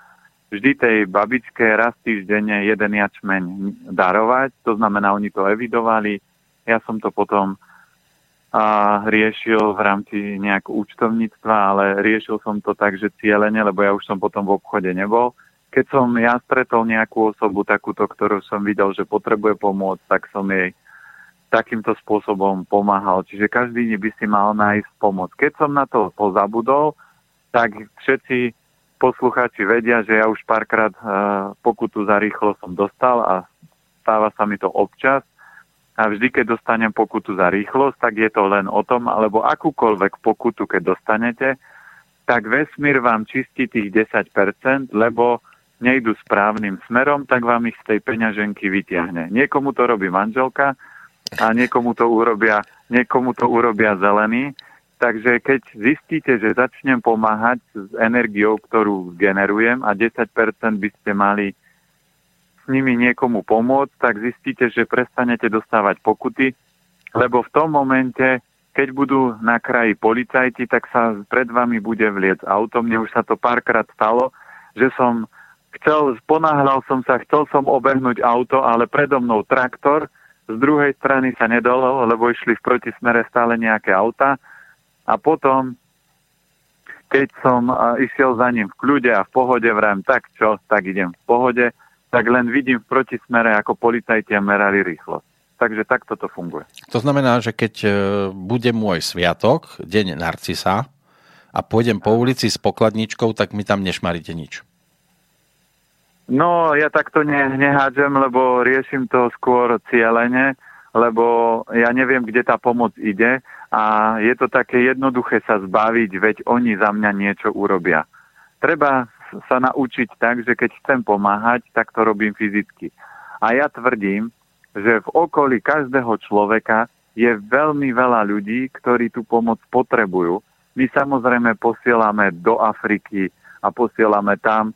vždy tej babičke raz týždenne jeden jačmeň darovať. To znamená, oni to evidovali. Ja som to potom a riešil v rámci nejak účtovníctva, ale riešil som to tak, že cieľene, lebo ja už som potom v obchode nebol. Keď som ja stretol nejakú osobu takúto, ktorú som videl, že potrebuje pomôcť, tak som jej takýmto spôsobom pomáhal. Čiže každý by si mal nájsť pomoc. Keď som na to pozabudol, tak všetci poslucháči vedia, že ja už párkrát uh, pokutu za rýchlo som dostal a stáva sa mi to občas. A vždy, keď dostanem pokutu za rýchlosť, tak je to len o tom, alebo akúkoľvek pokutu, keď dostanete, tak vesmír vám čistí tých 10%, lebo nejdu správnym smerom, tak vám ich z tej peňaženky vytiahne. Niekomu to robí manželka, a niekomu to urobia, niekomu to urobia zelený. Takže keď zistíte, že začnem pomáhať s energiou, ktorú generujem a 10% by ste mali s nimi niekomu pomôcť, tak zistíte, že prestanete dostávať pokuty, lebo v tom momente, keď budú na kraji policajti, tak sa pred vami bude vliec auto. Mne už sa to párkrát stalo, že som chcel, ponáhľal som sa, chcel som obehnúť auto, ale predo mnou traktor, z druhej strany sa nedalo, lebo išli v protismere stále nejaké auta a potom, keď som išiel za ním v kľude a v pohode, vrám, tak čo, tak idem v pohode, tak len vidím v protismere, ako policajti merali rýchlosť. Takže takto to funguje. To znamená, že keď e, bude môj sviatok, deň Narcisa, a pôjdem po ulici s pokladničkou, tak mi tam nešmaríte nič. No, ja takto ne, nehádžem, lebo riešim to skôr cieľene, lebo ja neviem, kde tá pomoc ide a je to také jednoduché sa zbaviť, veď oni za mňa niečo urobia. Treba sa naučiť tak, že keď chcem pomáhať, tak to robím fyzicky. A ja tvrdím, že v okolí každého človeka je veľmi veľa ľudí, ktorí tú pomoc potrebujú. My samozrejme posielame do Afriky a posielame tam.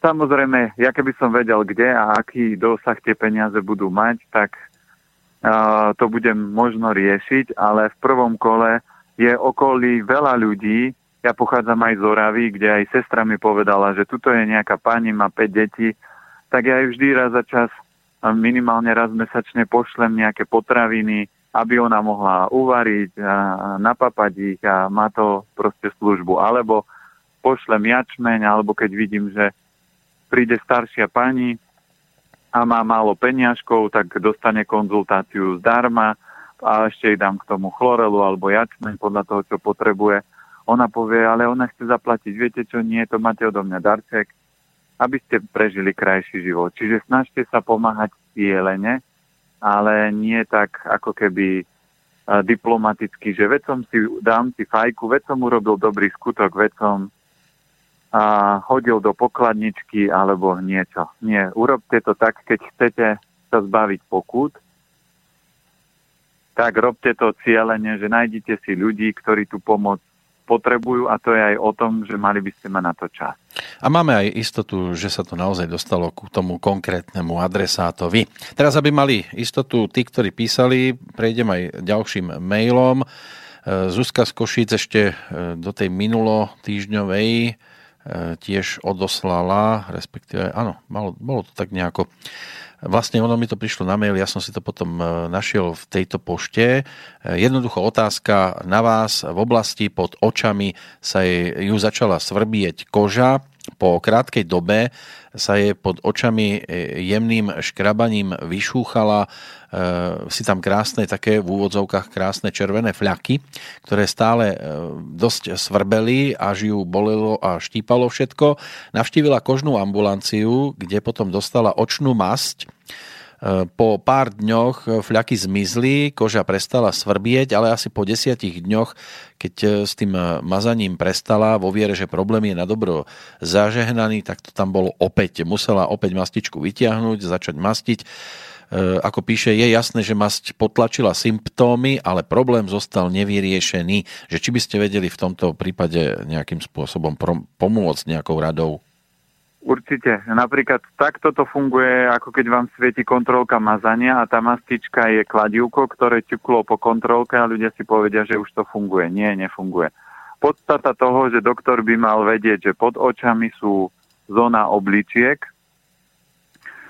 Samozrejme, ja keby som vedel, kde a aký dosah tie peniaze budú mať, tak to budem možno riešiť, ale v prvom kole je okolí veľa ľudí, ja pochádzam aj z Oravy, kde aj sestra mi povedala, že tuto je nejaká pani, má 5 detí, tak ja aj vždy raz za čas, minimálne raz mesačne pošlem nejaké potraviny, aby ona mohla uvariť, napapať ich a má to proste službu. Alebo pošlem jačmeň, alebo keď vidím, že príde staršia pani a má málo peniažkov, tak dostane konzultáciu zdarma a ešte jej dám k tomu chlorelu alebo jačmeň podľa toho, čo potrebuje. Ona povie, ale ona chce zaplatiť. Viete čo, nie, to máte odo mňa darček, aby ste prežili krajší život. Čiže snažte sa pomáhať cieľene, ale nie tak ako keby diplomaticky, že veď som si, dám si fajku, veď som urobil dobrý skutok, veď som a hodil do pokladničky alebo niečo. Nie, urobte to tak, keď chcete sa zbaviť pokút, tak robte to cieľene, že nájdete si ľudí, ktorí tú pomoc potrebujú a to je aj o tom, že mali by ste mať na to čas. A máme aj istotu, že sa to naozaj dostalo k tomu konkrétnemu adresátovi. Teraz, aby mali istotu tí, ktorí písali, prejdem aj ďalším mailom. E, Zuzka z Košíc ešte e, do tej minulo týždňovej tiež odoslala, respektíve, áno, malo, bolo to tak nejako Vlastne ono mi to prišlo na mail, ja som si to potom e, našiel v tejto pošte. E, jednoducho otázka na vás. V oblasti pod očami sa ju začala svrbieť koža. Po krátkej dobe sa jej pod očami e, jemným škrabaním vyšúchala si tam krásne také v úvodzovkách krásne červené fľaky, ktoré stále dosť svrbeli, až ju bolelo a štípalo všetko. Navštívila kožnú ambulanciu, kde potom dostala očnú masť, po pár dňoch fľaky zmizli, koža prestala svrbieť, ale asi po desiatich dňoch, keď e, s tým e, mazaním prestala, vo viere, že problém je na dobro zažehnaný, tak to tam bolo opäť. Musela opäť mastičku vytiahnuť, začať mastiť. E, ako píše, je jasné, že masť potlačila symptómy, ale problém zostal nevyriešený. Že či by ste vedeli v tomto prípade nejakým spôsobom pomôcť nejakou radou? Určite. Napríklad takto to funguje, ako keď vám svieti kontrolka mazania a tá mastička je kladivko, ktoré ťuklo po kontrolke a ľudia si povedia, že už to funguje. Nie, nefunguje. Podstata toho, že doktor by mal vedieť, že pod očami sú zóna obličiek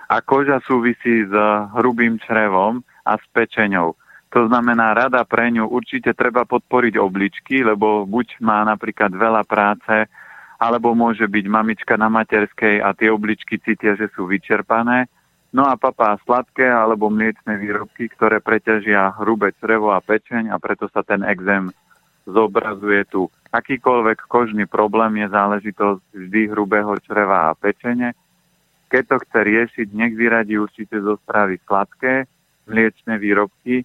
a koža súvisí s hrubým črevom a s pečeňou. To znamená, rada pre ňu určite treba podporiť obličky, lebo buď má napríklad veľa práce, alebo môže byť mamička na materskej a tie obličky cítia, že sú vyčerpané. No a papá sladké alebo mliečne výrobky, ktoré preťažia hrubé črevo a pečeň a preto sa ten exém zobrazuje tu. Akýkoľvek kožný problém je záležitosť vždy hrubého čreva a pečene. Keď to chce riešiť, nech vyradí určite zo stravy sladké, mliečne výrobky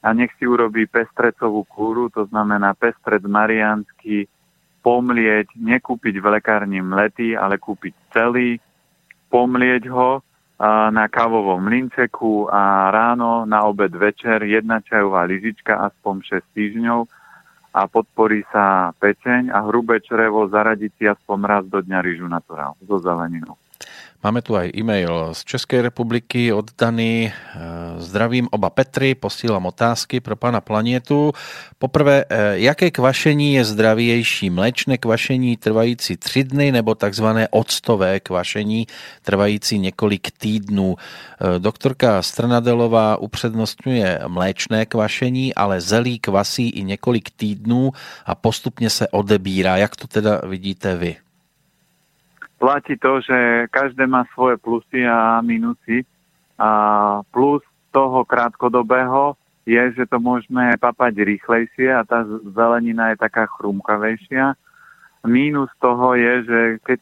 a nech si urobí pestrecovú kúru, to znamená pestrec mariánsky, pomlieť, nekúpiť v lekárni mlety, ale kúpiť celý, pomlieť ho na kávovom mlinčeku a ráno, na obed, večer jedna čajová lyžička aspoň 6 týždňov a podporí sa pečeň a hrubé črevo zaradiť si aspoň raz do dňa rýžu naturál so zeleninou. Máme tu aj e-mail z Českej republiky oddaný. E, zdravím oba Petry, posílám otázky pro pana Planietu. Poprvé, e, jaké kvašení je zdravější? Mléčné kvašení trvající tři dny nebo takzvané octové kvašení trvající několik týdnů? E, doktorka Strnadelová upřednostňuje mléčné kvašení, ale zelí kvasí i několik týdnů a postupně se odebírá. Jak to teda vidíte vy? Platí to, že každé má svoje plusy a minusy. A plus toho krátkodobého je, že to môžeme papať rýchlejšie a tá zelenina je taká chrumkavejšia. Mínus toho je, že keď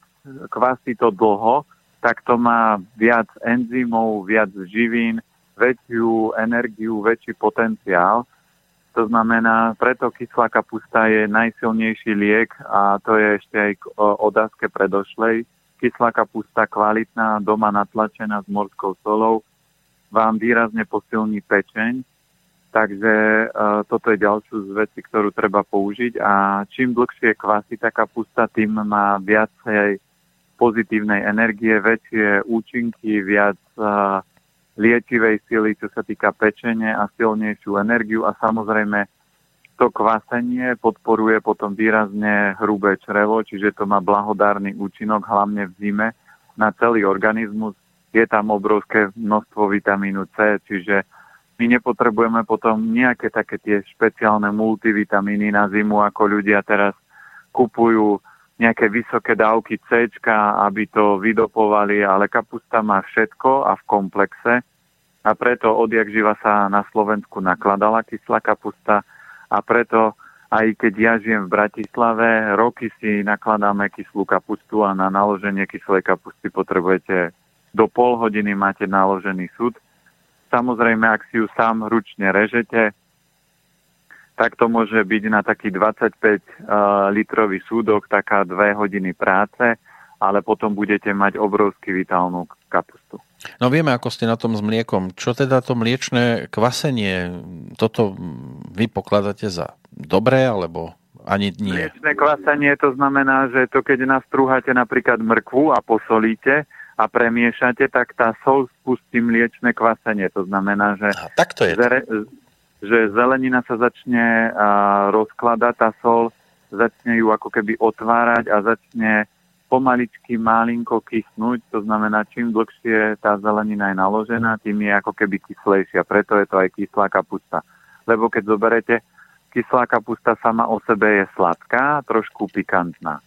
kvasí to dlho, tak to má viac enzymov, viac živín, väčšiu energiu, väčší potenciál. To znamená, preto kyslá kapusta je najsilnejší liek a to je ešte aj k otázke predošlej. Kyslá kapusta kvalitná, doma natlačená s morskou solou vám výrazne posilní pečeň Takže uh, toto je ďalšiu z vecí, ktorú treba použiť a čím dlhšie kvasí tá kapusta, tým má viacej pozitívnej energie, väčšie účinky, viac uh, liečivej sily, čo sa týka pečenie a silnejšiu energiu a samozrejme to kvasenie podporuje potom výrazne hrubé črevo, čiže to má blahodárny účinok, hlavne v zime, na celý organizmus. Je tam obrovské množstvo vitamínu C, čiže my nepotrebujeme potom nejaké také tie špeciálne multivitamíny na zimu, ako ľudia teraz kupujú nejaké vysoké dávky C, aby to vydopovali, ale kapusta má všetko a v komplexe. A preto odjak živa sa na Slovensku nakladala kyslá kapusta. A preto aj keď ja žijem v Bratislave, roky si nakladáme kyslú kapustu a na naloženie kyslej kapusty potrebujete do pol hodiny máte naložený súd. Samozrejme, ak si ju sám ručne režete, tak to môže byť na taký 25 uh, litrový súdok, taká dve hodiny práce, ale potom budete mať obrovský vitálnu kapustu. No vieme, ako ste na tom s mliekom. Čo teda to mliečné kvasenie, toto vy pokladáte za dobré, alebo ani nie? Mliečné kvasenie to znamená, že to keď nastrúhate napríklad mrkvu a posolíte, a premiešate, tak tá sol spustí mliečne kvasenie. To znamená, že, a, tak to je. Zere, že zelenina sa začne rozkladať, tá sol začne ju ako keby otvárať a začne pomaličky malinko kysnúť, to znamená, čím dlhšie tá zelenina je naložená, tým je ako keby kyslejšia, preto je to aj kyslá kapusta. Lebo keď zoberete, kyslá kapusta sama o sebe je sladká, trošku pikantná.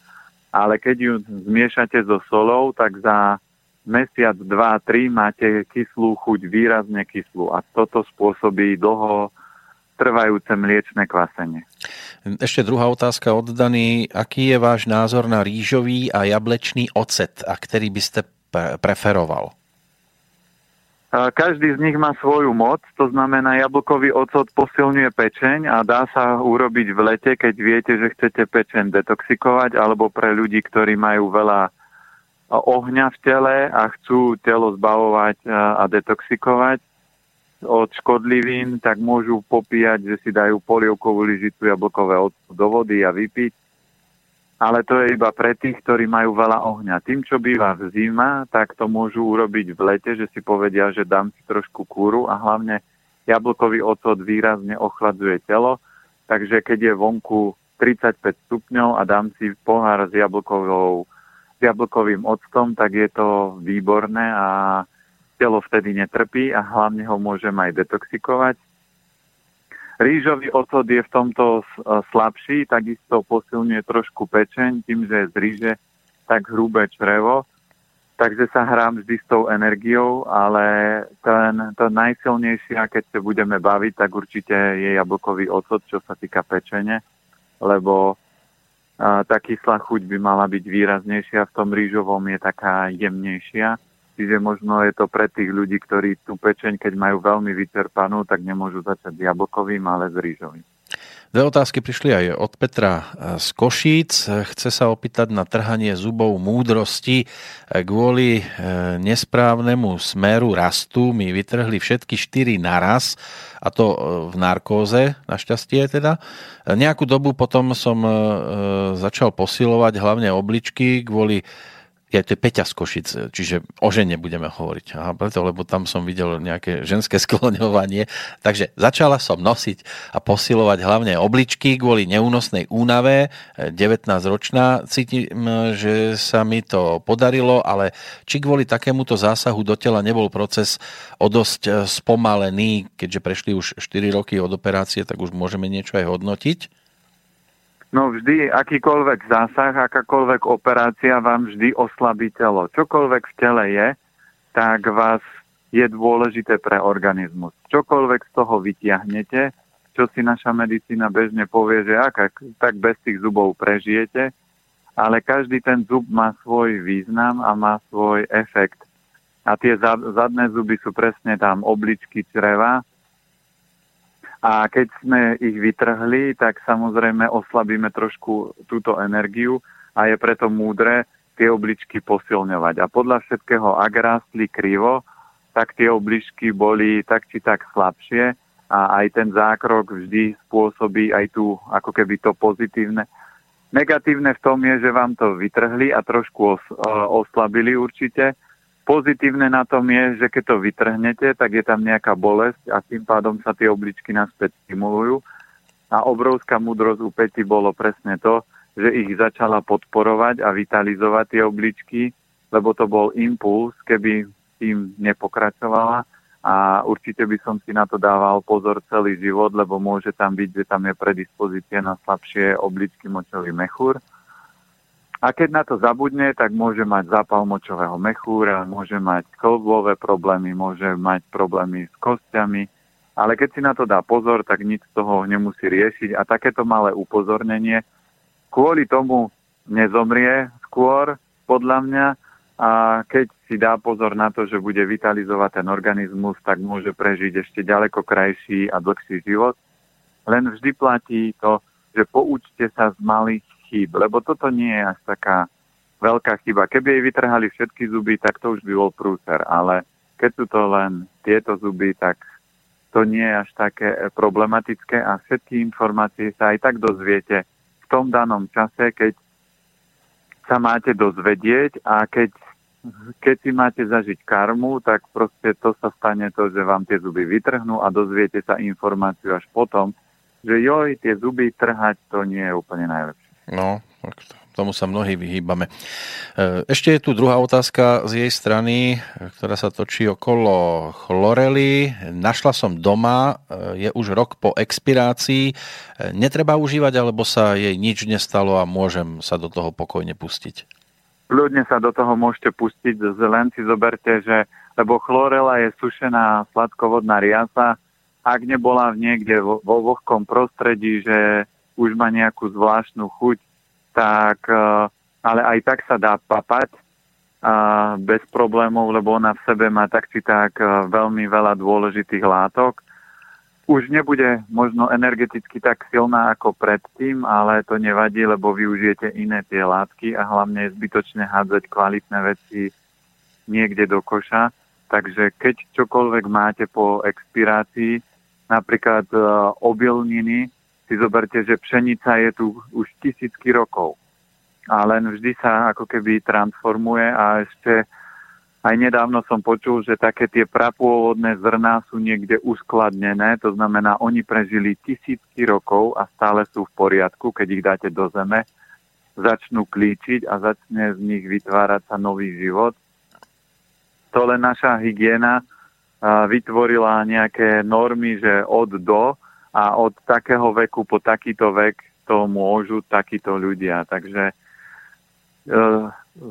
Ale keď ju zmiešate so solou, tak za mesiac, dva, tri máte kyslú chuť, výrazne kyslú a toto spôsobí dlho trvajúce mliečne kvasenie. Ešte druhá otázka od Dany. Aký je váš názor na rýžový a jablečný ocet a ktorý by ste preferoval? Každý z nich má svoju moc, to znamená, jablkový ocot posilňuje pečeň a dá sa urobiť v lete, keď viete, že chcete pečeň detoxikovať, alebo pre ľudí, ktorí majú veľa ohňa v tele a chcú telo zbavovať a detoxikovať od škodlivín, tak môžu popíjať, že si dajú polievkovú lyžicu jablkové do vody a vypiť. Ale to je iba pre tých, ktorí majú veľa ohňa. Tým, čo býva v zima, tak to môžu urobiť v lete, že si povedia, že dám si trošku kúru a hlavne jablkový ocot výrazne ochladzuje telo, takže keď je vonku 35 stupňov a dám si pohár s jablkovou jablkovým octom, tak je to výborné a telo vtedy netrpí a hlavne ho môžem aj detoxikovať. Rýžový ocot je v tomto slabší, takisto posilňuje trošku pečeň, tým, že je z ríže tak hrubé črevo, takže sa hrám vždy s tou energiou, ale ten, to najsilnejšie, keď sa budeme baviť, tak určite je jablkový ocot, čo sa týka pečene, lebo tá kyslá chuť by mala byť výraznejšia, v tom rýžovom je taká jemnejšia. Čiže možno je to pre tých ľudí, ktorí tú pečeň, keď majú veľmi vyčerpanú, tak nemôžu začať s jablkovým, ale s rýžovým. Dve otázky prišli aj od Petra z Košíc. Chce sa opýtať na trhanie zubov múdrosti. Kvôli e, nesprávnemu smeru rastu mi vytrhli všetky štyri naraz a to e, v narkóze, našťastie teda. Nejakú dobu potom som e, začal posilovať hlavne obličky kvôli je to Peťa z Košic, čiže o žene budeme hovoriť. Aha, preto, lebo tam som videl nejaké ženské skloňovanie. Takže začala som nosiť a posilovať hlavne obličky kvôli neúnosnej únave. 19-ročná. Cítim, že sa mi to podarilo, ale či kvôli takémuto zásahu do tela nebol proces o dosť spomalený, keďže prešli už 4 roky od operácie, tak už môžeme niečo aj hodnotiť? No vždy, akýkoľvek zásah, akákoľvek operácia vám vždy oslabí telo. Čokoľvek v tele je, tak vás je dôležité pre organizmus. Čokoľvek z toho vytiahnete, čo si naša medicína bežne povie, že ak, tak bez tých zubov prežijete, ale každý ten zub má svoj význam a má svoj efekt. A tie zadné zuby sú presne tam obličky čreva, a keď sme ich vytrhli, tak samozrejme oslabíme trošku túto energiu a je preto múdre tie obličky posilňovať. A podľa všetkého, ak rástli krivo, tak tie obličky boli tak či tak slabšie a aj ten zákrok vždy spôsobí aj tu ako keby to pozitívne. Negatívne v tom je, že vám to vytrhli a trošku os, oslabili určite. Pozitívne na tom je, že keď to vytrhnete, tak je tam nejaká bolesť a tým pádom sa tie obličky naspäť stimulujú. A obrovská múdrosť u Peti bolo presne to, že ich začala podporovať a vitalizovať tie obličky, lebo to bol impuls, keby tým nepokračovala. A určite by som si na to dával pozor celý život, lebo môže tam byť, že tam je predispozícia na slabšie obličky močový mechúr a keď na to zabudne, tak môže mať zápal močového mechúra, môže mať klbové problémy, môže mať problémy s kostiami, ale keď si na to dá pozor, tak nič z toho nemusí riešiť. A takéto malé upozornenie kvôli tomu nezomrie skôr, podľa mňa, a keď si dá pozor na to, že bude vitalizovať ten organizmus, tak môže prežiť ešte ďaleko krajší a dlhší život. Len vždy platí to, že poučte sa z malých chýb, lebo toto nie je až taká veľká chyba. Keby jej vytrhali všetky zuby, tak to už by bol prúser, ale keď sú to len tieto zuby, tak to nie je až také problematické a všetky informácie sa aj tak dozviete v tom danom čase, keď sa máte dozvedieť a keď, keď si máte zažiť karmu, tak proste to sa stane to, že vám tie zuby vytrhnú a dozviete sa informáciu až potom, že joj, tie zuby trhať, to nie je úplne najlepšie. No, tomu sa mnohí vyhýbame. E, ešte je tu druhá otázka z jej strany, ktorá sa točí okolo chlorely. Našla som doma, e, je už rok po expirácii. E, netreba užívať, alebo sa jej nič nestalo a môžem sa do toho pokojne pustiť? Ľudne sa do toho môžete pustiť, len si zoberte, že lebo chlorela je sušená sladkovodná riasa, ak nebola niekde vo, vo vlhkom prostredí, že už má nejakú zvláštnu chuť, tak, e, ale aj tak sa dá papať a bez problémov, lebo ona v sebe má tak či tak e, veľmi veľa dôležitých látok. Už nebude možno energeticky tak silná ako predtým, ale to nevadí, lebo využijete iné tie látky a hlavne je zbytočne hádzať kvalitné veci niekde do koša. Takže keď čokoľvek máte po expirácii, napríklad e, obilniny, si zoberte, že pšenica je tu už tisícky rokov a len vždy sa ako keby transformuje a ešte aj nedávno som počul, že také tie prapôvodné zrná sú niekde uskladnené, to znamená, oni prežili tisícky rokov a stále sú v poriadku, keď ich dáte do zeme, začnú klíčiť a začne z nich vytvárať sa nový život. To len naša hygiena vytvorila nejaké normy, že od do, a od takého veku po takýto vek to môžu takíto ľudia. Takže e,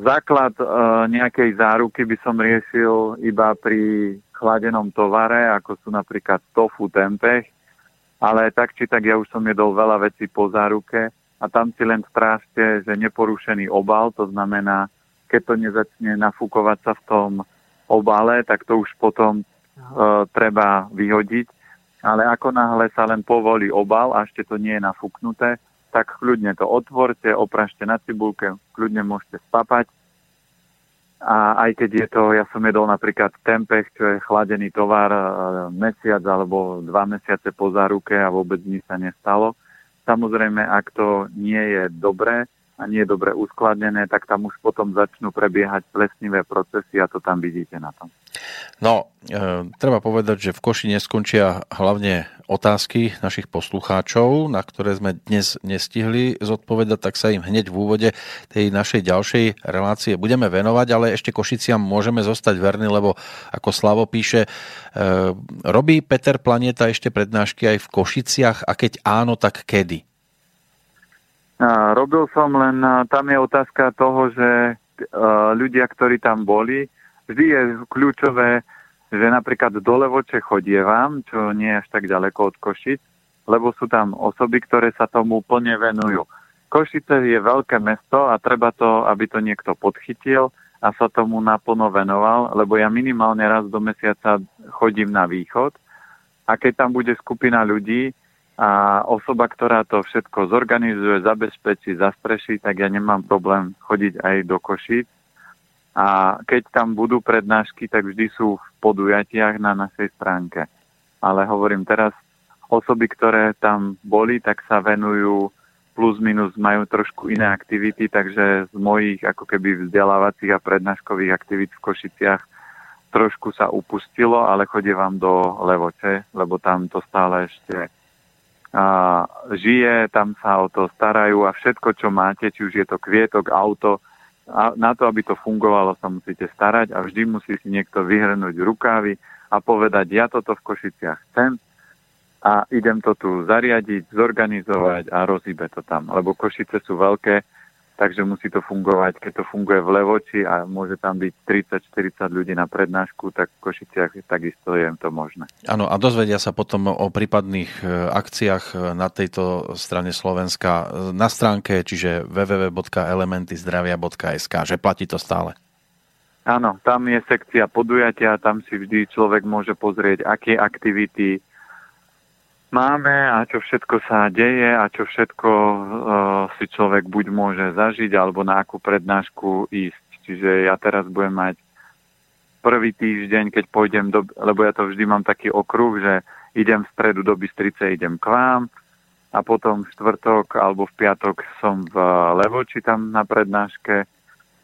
základ e, nejakej záruky by som riešil iba pri chladenom tovare, ako sú napríklad tofu, tempeh, ale tak či tak ja už som jedol veľa vecí po záruke. A tam si len strážte, že neporušený obal, to znamená, keď to nezačne nafúkovať sa v tom obale, tak to už potom e, treba vyhodiť ale ako náhle sa len povolí obal a ešte to nie je nafúknuté, tak kľudne to otvorte, oprašte na cibulke, kľudne môžete spapať. A aj keď je to, ja som jedol napríklad tempeh, čo je chladený tovar e, mesiac alebo dva mesiace po záruke a vôbec nič sa nestalo. Samozrejme, ak to nie je dobré a nie je dobre uskladnené, tak tam už potom začnú prebiehať plesnivé procesy a to tam vidíte na tom. No, e, treba povedať, že v Koši neskončia hlavne otázky našich poslucháčov, na ktoré sme dnes nestihli zodpovedať, tak sa im hneď v úvode tej našej ďalšej relácie budeme venovať, ale ešte Košiciam môžeme zostať verní, lebo ako Slavo píše, e, robí Peter Planeta ešte prednášky aj v Košiciach a keď áno, tak kedy? Robil som, len tam je otázka toho, že ľudia, ktorí tam boli, vždy je kľúčové, že napríklad do Levoče chodievam, čo nie je až tak ďaleko od Košic, lebo sú tam osoby, ktoré sa tomu plne venujú. Košice je veľké mesto a treba to, aby to niekto podchytil a sa tomu naplno venoval, lebo ja minimálne raz do mesiaca chodím na východ a keď tam bude skupina ľudí a osoba, ktorá to všetko zorganizuje, zabezpečí, zaspreší, tak ja nemám problém chodiť aj do Košic a keď tam budú prednášky, tak vždy sú v podujatiach na našej stránke. Ale hovorím teraz, osoby, ktoré tam boli, tak sa venujú plus minus majú trošku iné aktivity, takže z mojich ako keby vzdelávacích a prednáškových aktivít v Košiciach trošku sa upustilo, ale vám do Levoče, lebo tam to stále ešte a, žije, tam sa o to starajú a všetko, čo máte, či už je to kvietok, auto, a na to, aby to fungovalo, sa musíte starať a vždy musí si niekto vyhrnúť rukávy a povedať, ja toto v Košiciach chcem, a idem to tu zariadiť, zorganizovať a rozíbe to tam. Lebo Košice sú veľké, takže musí to fungovať. Keď to funguje v Levoči a môže tam byť 30-40 ľudí na prednášku, tak v Košiciach takisto je to možné. Áno, a dozvedia sa potom o prípadných e, akciách e, na tejto strane Slovenska e, na stránke, čiže www.elementyzdravia.sk, že platí to stále. Áno, tam je sekcia podujatia, tam si vždy človek môže pozrieť, aké aktivity máme a čo všetko sa deje a čo všetko uh, si človek buď môže zažiť alebo na akú prednášku ísť. Čiže ja teraz budem mať prvý týždeň, keď pôjdem do, lebo ja to vždy mám taký okruh, že idem v stredu do Bystrice, idem k vám a potom v štvrtok alebo v piatok som v Levoči tam na prednáške.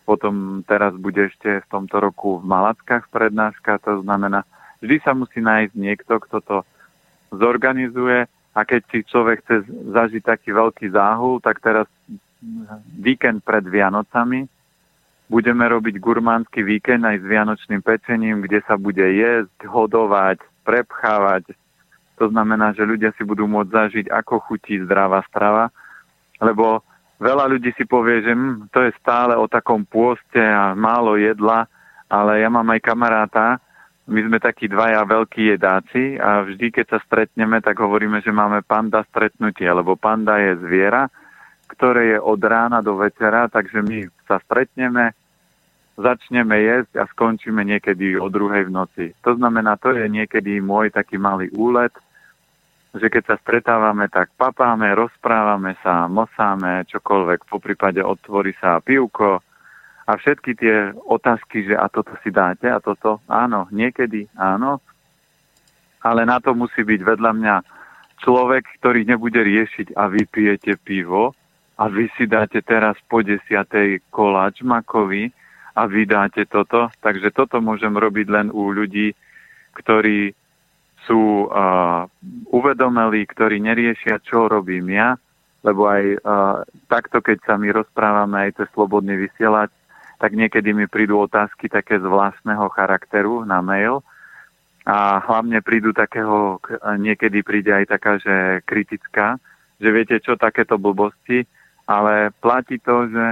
Potom teraz bude ešte v tomto roku v Malackách prednáška, to znamená, vždy sa musí nájsť niekto, kto to zorganizuje a keď si človek chce zažiť taký veľký záhul, tak teraz víkend pred Vianocami budeme robiť gurmánsky víkend aj s vianočným pečením, kde sa bude jesť, hodovať, prepchávať. To znamená, že ľudia si budú môcť zažiť, ako chutí zdravá strava, lebo veľa ľudí si povie, že hm, to je stále o takom pôste a málo jedla, ale ja mám aj kamaráta, my sme takí dvaja veľkí jedáci a vždy, keď sa stretneme, tak hovoríme, že máme panda stretnutie, lebo panda je zviera, ktoré je od rána do večera, takže my sa stretneme, začneme jesť a skončíme niekedy o druhej v noci. To znamená, to je niekedy môj taký malý úlet, že keď sa stretávame, tak papáme, rozprávame sa, mosáme, čokoľvek, po prípade otvorí sa pivko, a všetky tie otázky, že a toto si dáte a toto, áno, niekedy áno, ale na to musí byť vedľa mňa človek, ktorý nebude riešiť a vy pijete pivo a vy si dáte teraz po desiatej koláč makovi a vy dáte toto. Takže toto môžem robiť len u ľudí, ktorí sú uh, uvedomelí, ktorí neriešia, čo robím ja, lebo aj uh, takto, keď sa my rozprávame, aj to slobodný vysielať, tak niekedy mi prídu otázky také z vlastného charakteru na mail a hlavne prídu takého, niekedy príde aj taká, že kritická, že viete čo, takéto blbosti, ale platí to, že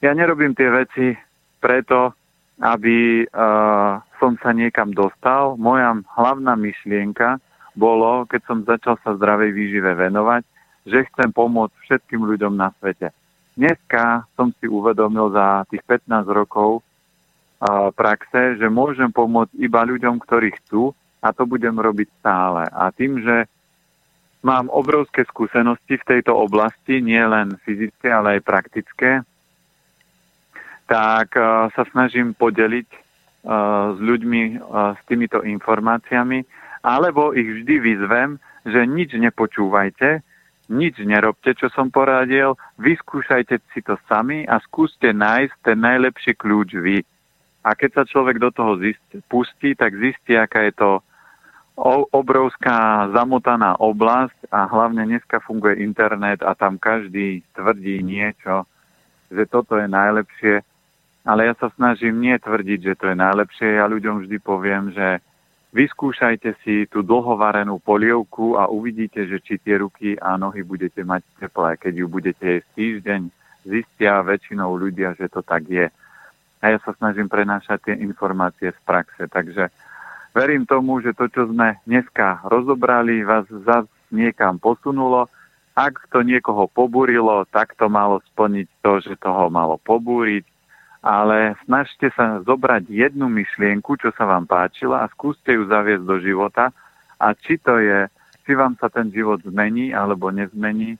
ja nerobím tie veci preto, aby uh, som sa niekam dostal. Moja hlavná myšlienka bolo, keď som začal sa zdravej výžive venovať, že chcem pomôcť všetkým ľuďom na svete. Dneska som si uvedomil za tých 15 rokov praxe, že môžem pomôcť iba ľuďom, ktorí chcú a to budem robiť stále. A tým, že mám obrovské skúsenosti v tejto oblasti, nie len fyzické, ale aj praktické, tak sa snažím podeliť s ľuďmi s týmito informáciami, alebo ich vždy vyzvem, že nič nepočúvajte, nič nerobte, čo som poradil, vyskúšajte si to sami a skúste nájsť ten najlepší kľúč vy. A keď sa človek do toho zist, pustí, tak zistí, aká je to obrovská zamotaná oblasť a hlavne dneska funguje internet a tam každý tvrdí niečo, že toto je najlepšie. Ale ja sa snažím nie tvrdiť, že to je najlepšie. Ja ľuďom vždy poviem, že Vyskúšajte si tú dlhovarenú polievku a uvidíte, že či tie ruky a nohy budete mať teplé. Keď ju budete jesť týždeň, zistia väčšinou ľudia, že to tak je. A ja sa snažím prenášať tie informácie z praxe. Takže verím tomu, že to, čo sme dneska rozobrali, vás zase niekam posunulo. Ak to niekoho pobúrilo, tak to malo splniť to, že toho malo pobúriť ale snažte sa zobrať jednu myšlienku, čo sa vám páčila a skúste ju zaviesť do života. A či to je, či vám sa ten život zmení alebo nezmení,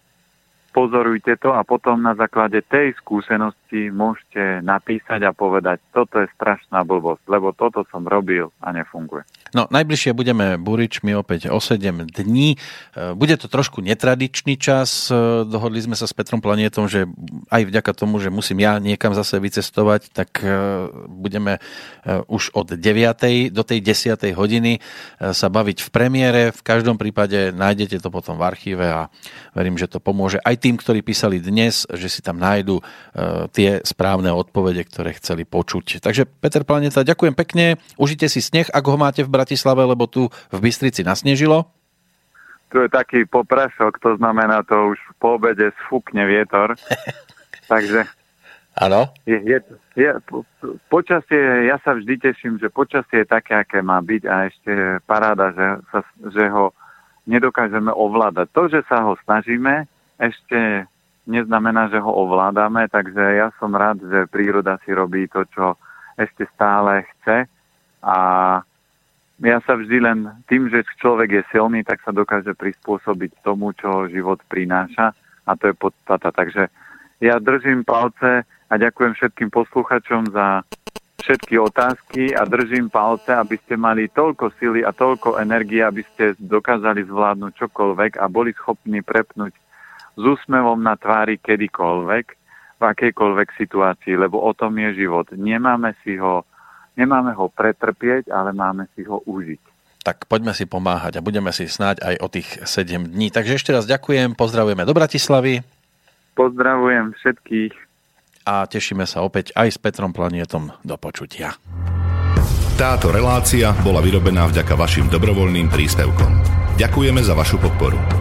pozorujte to a potom na základe tej skúsenosti môžete napísať a povedať, toto je strašná blbosť, lebo toto som robil a nefunguje. No, najbližšie budeme buričmi opäť o 7 dní. E, bude to trošku netradičný čas. E, dohodli sme sa s Petrom Planietom, že aj vďaka tomu, že musím ja niekam zase vycestovať, tak e, budeme už od 9. do tej 10. hodiny sa baviť v premiére. V každom prípade nájdete to potom v archíve a verím, že to pomôže aj tým, ktorí písali dnes, že si tam nájdu tie správne odpovede, ktoré chceli počuť. Takže Peter Planeta, ďakujem pekne. Užite si sneh, ak ho máte v Bratislave lebo tu v Bystrici nasnežilo? Tu je taký poprasok, to znamená, to už po obede sfúkne vietor. Takže Áno. Je, je, je, po, počasie, ja sa vždy teším, že počasie je také, aké má byť a ešte paráda, že, sa, že ho nedokážeme ovládať. To, že sa ho snažíme, ešte neznamená, že ho ovládame, takže ja som rád, že príroda si robí to, čo ešte stále chce a ja sa vždy len tým, že človek je silný, tak sa dokáže prispôsobiť tomu, čo život prináša a to je podstata. Takže ja držím palce a ďakujem všetkým posluchačom za všetky otázky a držím palce, aby ste mali toľko sily a toľko energie, aby ste dokázali zvládnuť čokoľvek a boli schopní prepnúť s úsmevom na tvári kedykoľvek, v akejkoľvek situácii, lebo o tom je život. Nemáme si ho Nemáme ho pretrpieť, ale máme si ho užiť. Tak poďme si pomáhať a budeme si snáď aj o tých 7 dní. Takže ešte raz ďakujem, pozdravujeme do Bratislavy. Pozdravujem všetkých. A tešíme sa opäť aj s Petrom Planietom do počutia. Táto relácia bola vyrobená vďaka vašim dobrovoľným príspevkom. Ďakujeme za vašu podporu.